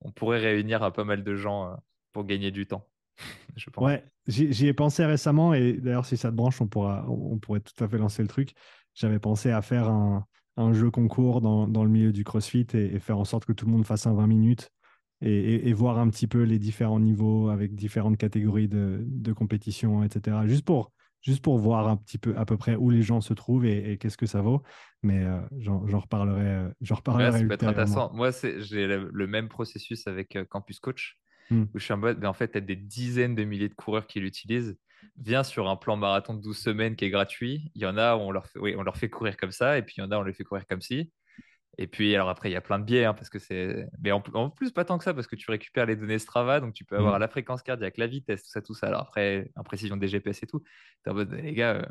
on pourrait réunir un pas mal de gens euh, pour gagner du temps. je pense. Ouais, j'y ai pensé récemment. Et d'ailleurs, si ça te branche, on, pourra, on pourrait tout à fait lancer le truc. J'avais pensé à faire un, un jeu concours dans, dans, le milieu du CrossFit et, et, faire en sorte que tout le monde fasse un 20 minutes et, voir un petit peu les différents niveaux avec différentes catégories de, de compétition, etc. Juste pour, juste pour voir un petit peu à peu près où les gens se trouvent et, qu'est-ce que ça vaut. Mais euh, j'en reparlerai. Euh, j'en reparlerai ça peut être intéressant. Moi, j'ai le, même processus avec euh, Campus Coach, hmm. où je suis en mode, en fait, tu as des dizaines de milliers de coureurs qui l'utilisent. Viens sur un plan marathon de 12 semaines qui est gratuit. Il y en a où on leur fait, oui, on leur fait courir comme ça, et puis il y en a où on les fait courir comme ci. Et puis, alors après, il y a plein de biais, hein, parce que c'est. Mais en, plus, pas tant que ça, parce que tu récupères les données Strava, donc tu peux avoir mm. la fréquence cardiaque, la vitesse, tout ça, tout ça. Alors après, imprécision des GPS et tout. es en mode, les gars, euh,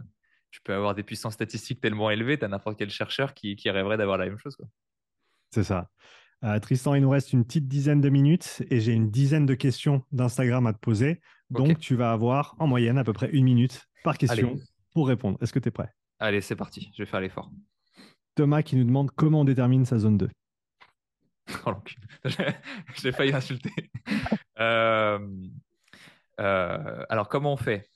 tu peux avoir des puissances statistiques tellement élevées, tu as n'importe quel chercheur qui, qui rêverait d'avoir la même chose. C'est ça. Euh, Tristan, il nous reste une petite dizaine de minutes et j'ai une dizaine de questions d'Instagram à te poser. Donc, tu vas avoir en moyenne à peu près une minute par question pour répondre. Est-ce que tu es prêt? Allez, c'est parti. Je vais faire l'effort. Thomas qui nous demande comment on détermine sa zone 2. Oh J'ai failli insulter. Euh, euh, alors, comment on fait?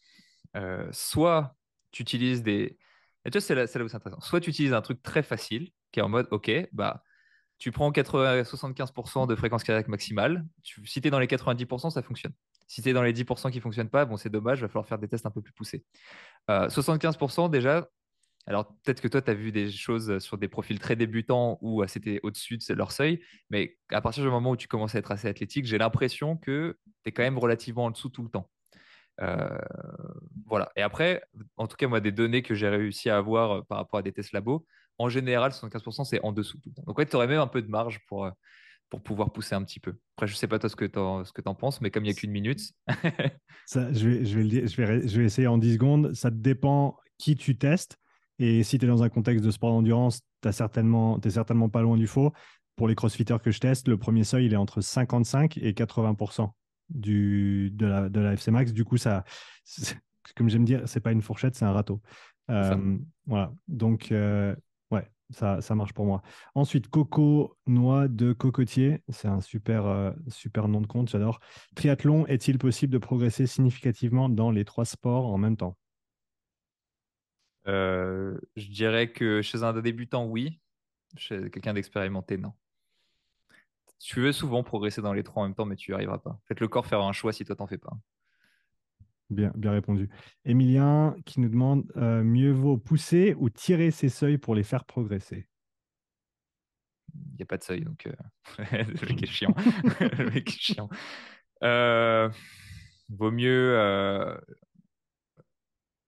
Euh, Soit tu utilises des. Et tu vois, c'est là, où c'est intéressant. Soit tu utilises un truc très facile qui est en mode OK, bah, tu prends 80, 75% de fréquence cardiaque maximale. Tu, si tu es dans les 90%, ça fonctionne. Si tu es dans les 10% qui ne fonctionnent pas, bon, c'est dommage, il va falloir faire des tests un peu plus poussés. 75%, déjà, alors, peut-être que toi, tu as vu des choses sur des profils très débutants où c'était au-dessus de leur seuil, mais à partir du moment où tu commences à être assez athlétique, j'ai l'impression que tu es quand même relativement en dessous tout le temps. voilà. Et après, en tout cas, moi, des données que j'ai réussi à avoir par rapport à des tests labo, en général, 75%, c'est en dessous. Tout Donc, ouais, tu aurais même un peu de marge pour, pour pouvoir pousser un petit peu. Après, je sais pas toi ce que tu en, ce que en penses, mais comme il n'y a qu'une minute. ça, je, vais, je, vais je, vais, je vais essayer en 10 secondes. Ça dépend qui tu testes. Et si tu es dans un contexte de sport d'endurance, tu es certainement, certainement pas loin du faux. Pour les crossfitters que je teste, le premier seuil, il est entre 55 et 80% du, de, la, de la FC Max. Du coup, ça, comme j'aime dire, c'est pas une fourchette, c'est un râteau. Euh, voilà. Donc, euh, ouais, ça, ça marche pour moi. Ensuite, Coco Noix de Cocotier. C'est un super, euh, super nom de compte, j'adore. Triathlon, est-il possible de progresser significativement dans les trois sports en même temps? Je dirais que chez un débutant, oui. Chez quelqu'un d'expérimenté, non. Tu veux souvent progresser dans les trois en même temps, mais tu n'y arriveras pas. Faites le corps faire un choix si toi t'en fais pas. Bien, bien répondu. Emilien qui nous demande euh, mieux vaut pousser ou tirer ses seuils pour les faire progresser? Il n'y a pas de seuil, donc euh, le mec est chiant. le mec est chiant. Euh, vaut mieux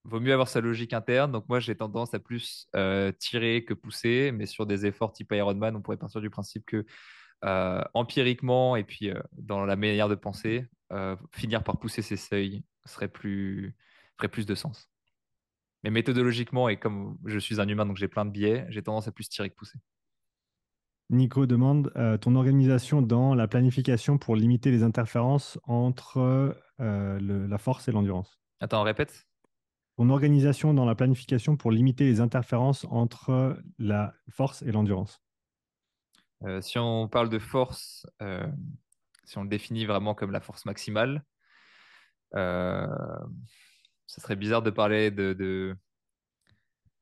vaut mieux avoir sa logique interne. Donc moi, j'ai tendance à plus tirer que pousser, mais sur des efforts type Ironman, on pourrait partir du principe que empiriquement et puis dans la manière de penser, finir par pousser ses seuils serait plus, ferait plus de sens. Mais méthodologiquement, et comme je suis un humain, donc j'ai plein de biais, j'ai tendance à plus tirer que pousser. Nico demande euh, ton organisation dans la planification pour limiter les interférences entre euh, la force et l'endurance. Attends, répète. Ton organisation dans la planification pour limiter les interférences entre la force et l'endurance? Euh, si on parle de force, si on le définit vraiment comme la force maximale, euh, ça serait bizarre de parler de.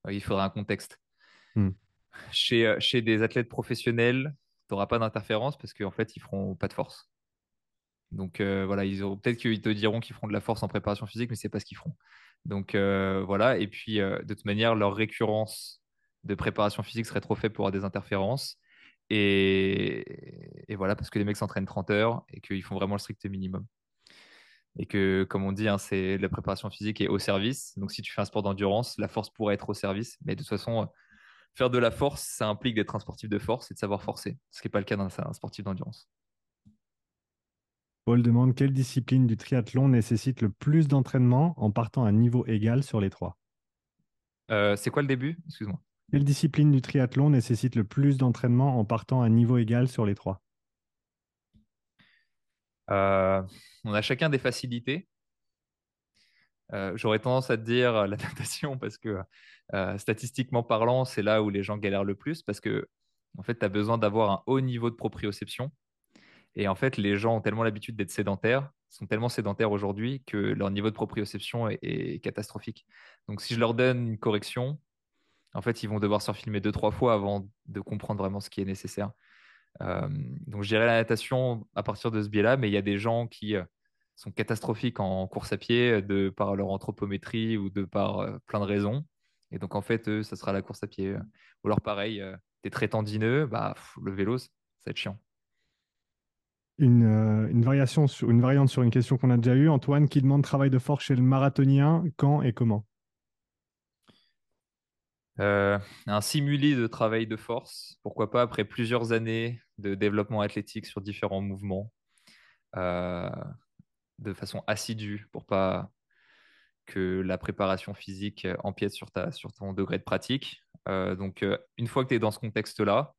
Il faudrait un contexte. Hmm. Chez, euh, chez des athlètes professionnels, tu n'auras pas d'interférence parce qu'en fait, ils feront pas de force. Donc euh, voilà, ils auront peut-être qu'ils te diront qu'ils feront de la force en préparation physique, mais c'est pas ce qu'ils feront. Donc voilà, et puis de toute manière, leur récurrence de préparation physique serait trop faible pour avoir des interférences. Et, voilà, parce que les mecs s'entraînent 30 heures et qu'ils font vraiment le strict minimum et que, comme on dit, hein, c'est la préparation physique est au service. Donc, si tu fais un sport d'endurance, la force pourrait être au service. Mais de toute façon, euh, faire de la force, ça implique d'être un sportif de force et de savoir forcer, ce qui n'est pas le cas d'un sportif d'endurance. Paul demande quelle discipline du triathlon nécessite le plus d'entraînement en partant à un niveau égal sur les trois? Euh, C'est quoi le début? Excuse-moi. Quelle discipline du triathlon nécessite le plus d'entraînement en partant à un niveau égal sur les trois? Euh, on a chacun des facilités. Euh, j'aurais tendance à te dire la natation parce que statistiquement parlant, c'est là où les gens galèrent le plus parce que en fait, tu as besoin d'avoir un haut niveau de proprioception. Et en fait, les gens ont tellement l'habitude d'être sédentaires, sont tellement sédentaires aujourd'hui que leur niveau de proprioception est, catastrophique. Donc, si je leur donne une correction, en fait, ils vont devoir se filmer deux, trois fois avant de comprendre vraiment ce qui est nécessaire. Euh, donc, je dirais la natation à partir de ce biais-là, mais il y a des gens qui euh, sont catastrophiques en course à pied euh, de par leur anthropométrie ou de par plein de raisons. Et donc, en fait, eux, ça sera la course à pied. Ou alors, pareil, t'es très tendineux, bah, le vélo, ça va être chiant. Une, une, variation sur, une variante sur une question qu'on a déjà eue. Antoine qui demande travail de force chez le marathonien, quand et comment? Euh, un simulé de travail de force, pourquoi pas après plusieurs années de développement athlétique sur différents mouvements, euh, de façon assidue pour pas que la préparation physique empiète sur, ta, sur ton degré de pratique. Euh, donc, une fois que tu es dans ce contexte-là,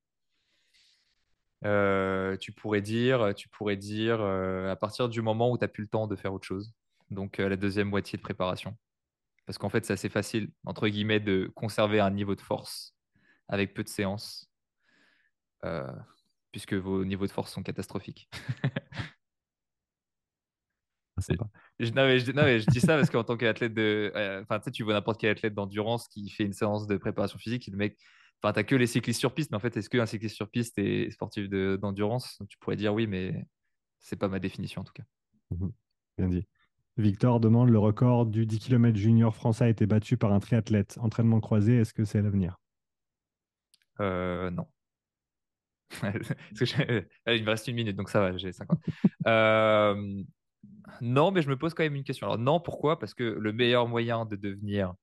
tu pourrais dire, tu pourrais dire à partir du moment où tu n'as plus le temps de faire autre chose, donc la deuxième moitié de préparation. Parce qu'en fait, c'est assez facile, entre guillemets, de conserver un niveau de force avec peu de séances, euh, puisque vos niveaux de force sont catastrophiques. Je, non, mais je, dis ça parce qu'en tant qu'athlète de. Euh, enfin, tu sais, tu vois n'importe quel athlète d'endurance qui fait une séance de préparation physique, le mec. Enfin, t'as que les cyclistes sur piste, mais en fait, est-ce qu'un cycliste sur piste est sportif d'endurance? Tu pourrais dire oui, mais c'est pas ma définition en tout cas. Mmh Bien dit. Victor demande le record du 10 km junior français a été battu par un triathlète. Entraînement croisé, est-ce que c'est à l'avenir? Euh, Non. il me reste une minute, donc ça va, j'ai 50. euh, Non, mais je me pose quand même une question. Alors non, pourquoi? Parce que le meilleur moyen de devenir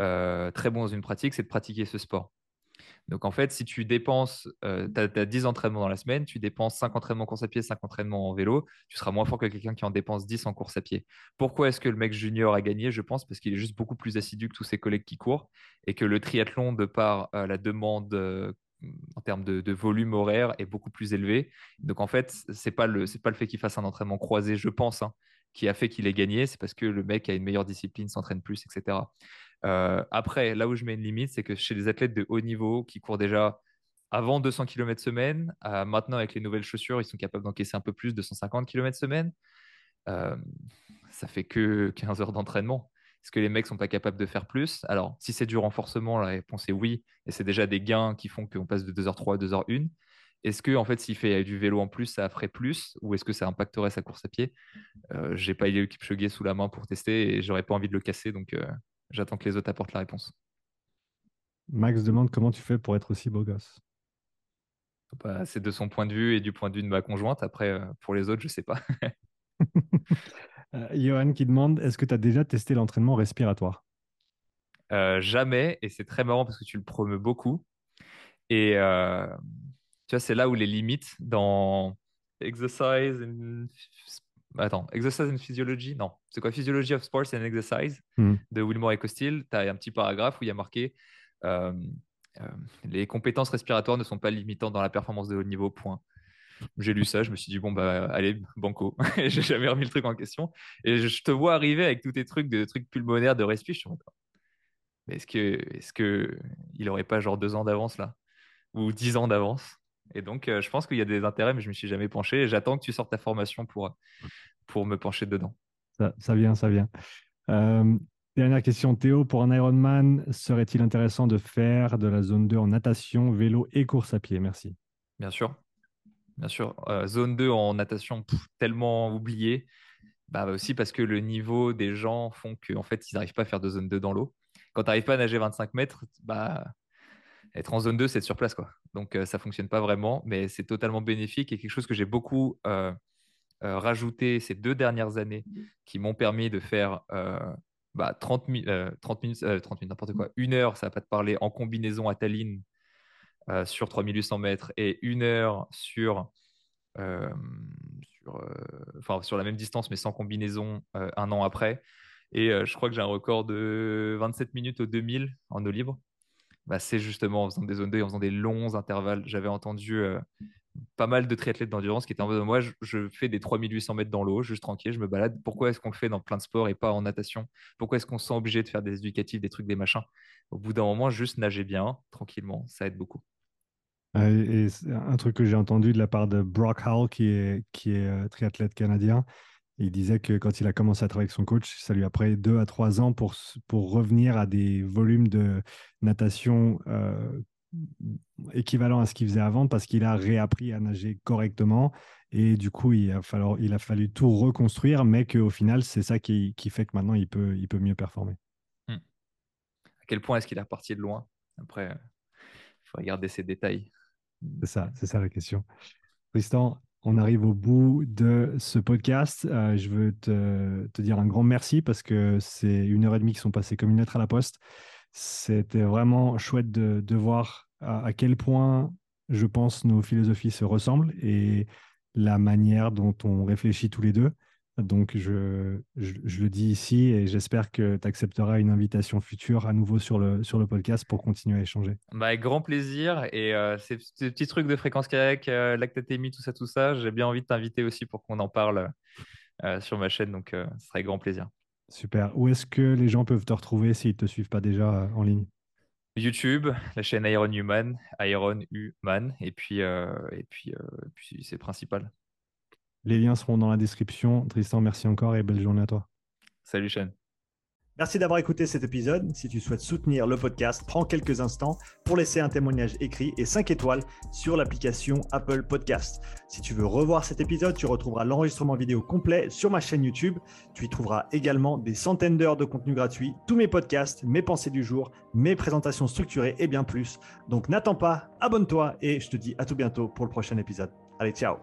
euh, très bon dans une pratique, c'est de pratiquer ce sport. Donc en fait, si tu dépenses, tu as, 10 entraînements dans la semaine, tu dépenses 5 entraînements en course à pied, 5 entraînements en vélo, tu seras moins fort que quelqu'un qui en dépense 10 en course à pied. Pourquoi est-ce que le mec junior a gagné? Je pense parce qu'il est juste beaucoup plus assidu que tous ses collègues qui courent et que le triathlon, de par euh, la demande euh, en termes de, volume horaire, est beaucoup plus élevé. Donc en fait, pas le pas le fait qu'il fasse un entraînement croisé, je pense, hein, qui a fait qu'il ait gagné, c'est parce que le mec a une meilleure discipline, s'entraîne plus, etc. Euh, après, là où je mets une limite, c'est que chez les athlètes de haut niveau qui courent déjà avant 200 km semaine, maintenant avec les nouvelles chaussures, ils sont capables d'encaisser un peu plus, 250 km semaine. Euh, ça fait que 15 heures d'entraînement. Est-ce que les mecs sont pas capables de faire plus? Alors, si c'est du renforcement, la réponse est oui. Et c'est déjà des gains qui font qu'on passe de 2h03 à 2h01. Est-ce que, en fait, s'il fait du vélo en plus, ça ferait plus? Ou est-ce que ça impacterait sa course à pied? Euh, J'ai pas eu Kipchoge sous la main pour tester et j'aurais pas envie de le casser. Donc, euh, J'attends que les autres apportent la réponse. Max demande comment tu fais pour être aussi beau gosse. Bah, c'est de son point de vue et du point de vue de ma conjointe. Après, euh, pour les autres, je ne sais pas. euh, Johan qui demande est-ce que tu as déjà testé l'entraînement respiratoire? Euh, Jamais. Et c'est très marrant parce que tu le promeus beaucoup. Et euh, tu vois, c'est là où les limites dans exercise Attends, Exercise and Physiology Non, c'est quoi? Physiology of Sports and Exercise hmm. de Wilmore et Costil. Tu as un petit paragraphe où il y a marqué euh, euh, Les compétences respiratoires ne sont pas limitantes dans la performance de haut niveau, point. J'ai lu ça, je me suis dit, bon, bah, allez, banco. J'ai jamais remis le truc en question. Et je te vois arriver avec tous tes trucs, de trucs pulmonaires, de respiration. Mais est-ce que, est-ce que il aurait pas genre deux ans d'avance là? Ou dix ans d'avance? Et donc, euh, je pense qu'il y a des intérêts, mais je ne me suis jamais penché. J'attends que tu sortes ta formation pour, pour me pencher dedans. Ça, vient, ça vient. Euh, dernière question, Théo. Pour un Ironman, serait-il intéressant de faire de la zone 2 en natation, vélo et course à pied? Merci. Bien sûr. Bien sûr. Euh, zone 2 en natation, tellement oublié. Bah, aussi parce que le niveau des gens font qu'en fait, ils n'arrivent pas à faire de zone 2 dans l'eau. Quand tu n'arrives pas à nager 25 mètres, bah, être en zone 2, c'est être sur place. Quoi. Donc, euh, ça ne fonctionne pas vraiment, mais c'est totalement bénéfique et quelque chose que j'ai beaucoup euh, euh, rajouté ces deux dernières années qui m'ont permis de faire 30, 30, minutes, 30 minutes, n'importe quoi, une heure, ça va pas te parler, en combinaison à Tallinn sur 3800 mètres et une heure sur, sur, sur la même distance, mais sans combinaison un an après. Et je crois que j'ai un record de 27 minutes au 2000 en eau libre. Bah, c'est justement en faisant des zones 2 en faisant des longs intervalles. J'avais entendu euh, pas mal de triathlètes d'endurance qui étaient en mode moi, je, fais des 3800 mètres dans l'eau, juste tranquille, je me balade. Pourquoi est-ce qu'on le fait dans plein de sports et pas en natation? Pourquoi est-ce qu'on se sent obligé de faire des éducatifs, des trucs, des machins? Au bout d'un moment, juste nager bien, tranquillement, ça aide beaucoup. et un truc que j'ai entendu de la part de Brock Hall, qui est, qui est euh, triathlète canadien, il disait que quand il a commencé à travailler avec son coach, ça lui a pris deux à trois ans pour, pour revenir à des volumes de natation euh, équivalents à ce qu'il faisait avant parce qu'il a réappris à nager correctement. Et du coup, il a fallu, il a fallu tout reconstruire, mais qu'au final, c'est ça qui, qui, fait que maintenant, il peut, il peut mieux performer. Hmm. À quel point est-ce qu'il est reparti de loin? Après, il faut regarder ces détails. C'est ça, c'est ça la question. Tristan, on arrive au bout de ce podcast. Euh, je veux te, dire un grand merci parce que c'est une heure et demie qui sont passées comme une lettre à la poste. C'était vraiment chouette de, voir à, quel point, je pense, nos philosophies se ressemblent et la manière dont on réfléchit tous les deux. Donc, je, le dis ici et j'espère que tu accepteras une invitation future à nouveau sur le, sur le podcast pour continuer à échanger. Bah, avec grand plaisir. Et euh, ces, petits trucs de fréquence cardiaque, euh, lactatémie, tout ça, tout ça, j'ai bien envie de t'inviter aussi pour qu'on en parle euh, sur ma chaîne. Donc, ce serait grand plaisir. Super. Où est-ce que les gens peuvent te retrouver s'ils ne te suivent pas déjà en ligne? YouTube, la chaîne Iron Human, Iron Human, et puis, et puis, puis c'est principal. Les liens seront dans la description. Tristan, merci encore et belle journée à toi. Salut Shane. Merci d'avoir écouté cet épisode. Si tu souhaites soutenir le podcast, prends quelques instants pour laisser un témoignage écrit et 5 étoiles sur l'application Apple Podcast. Si tu veux revoir cet épisode, tu retrouveras l'enregistrement vidéo complet sur ma chaîne YouTube. Tu y trouveras également des centaines d'heures de contenu gratuit, tous mes podcasts, mes pensées du jour, mes présentations structurées et bien plus. Donc n'attends pas, abonne-toi et je te dis à tout bientôt pour le prochain épisode. Allez, ciao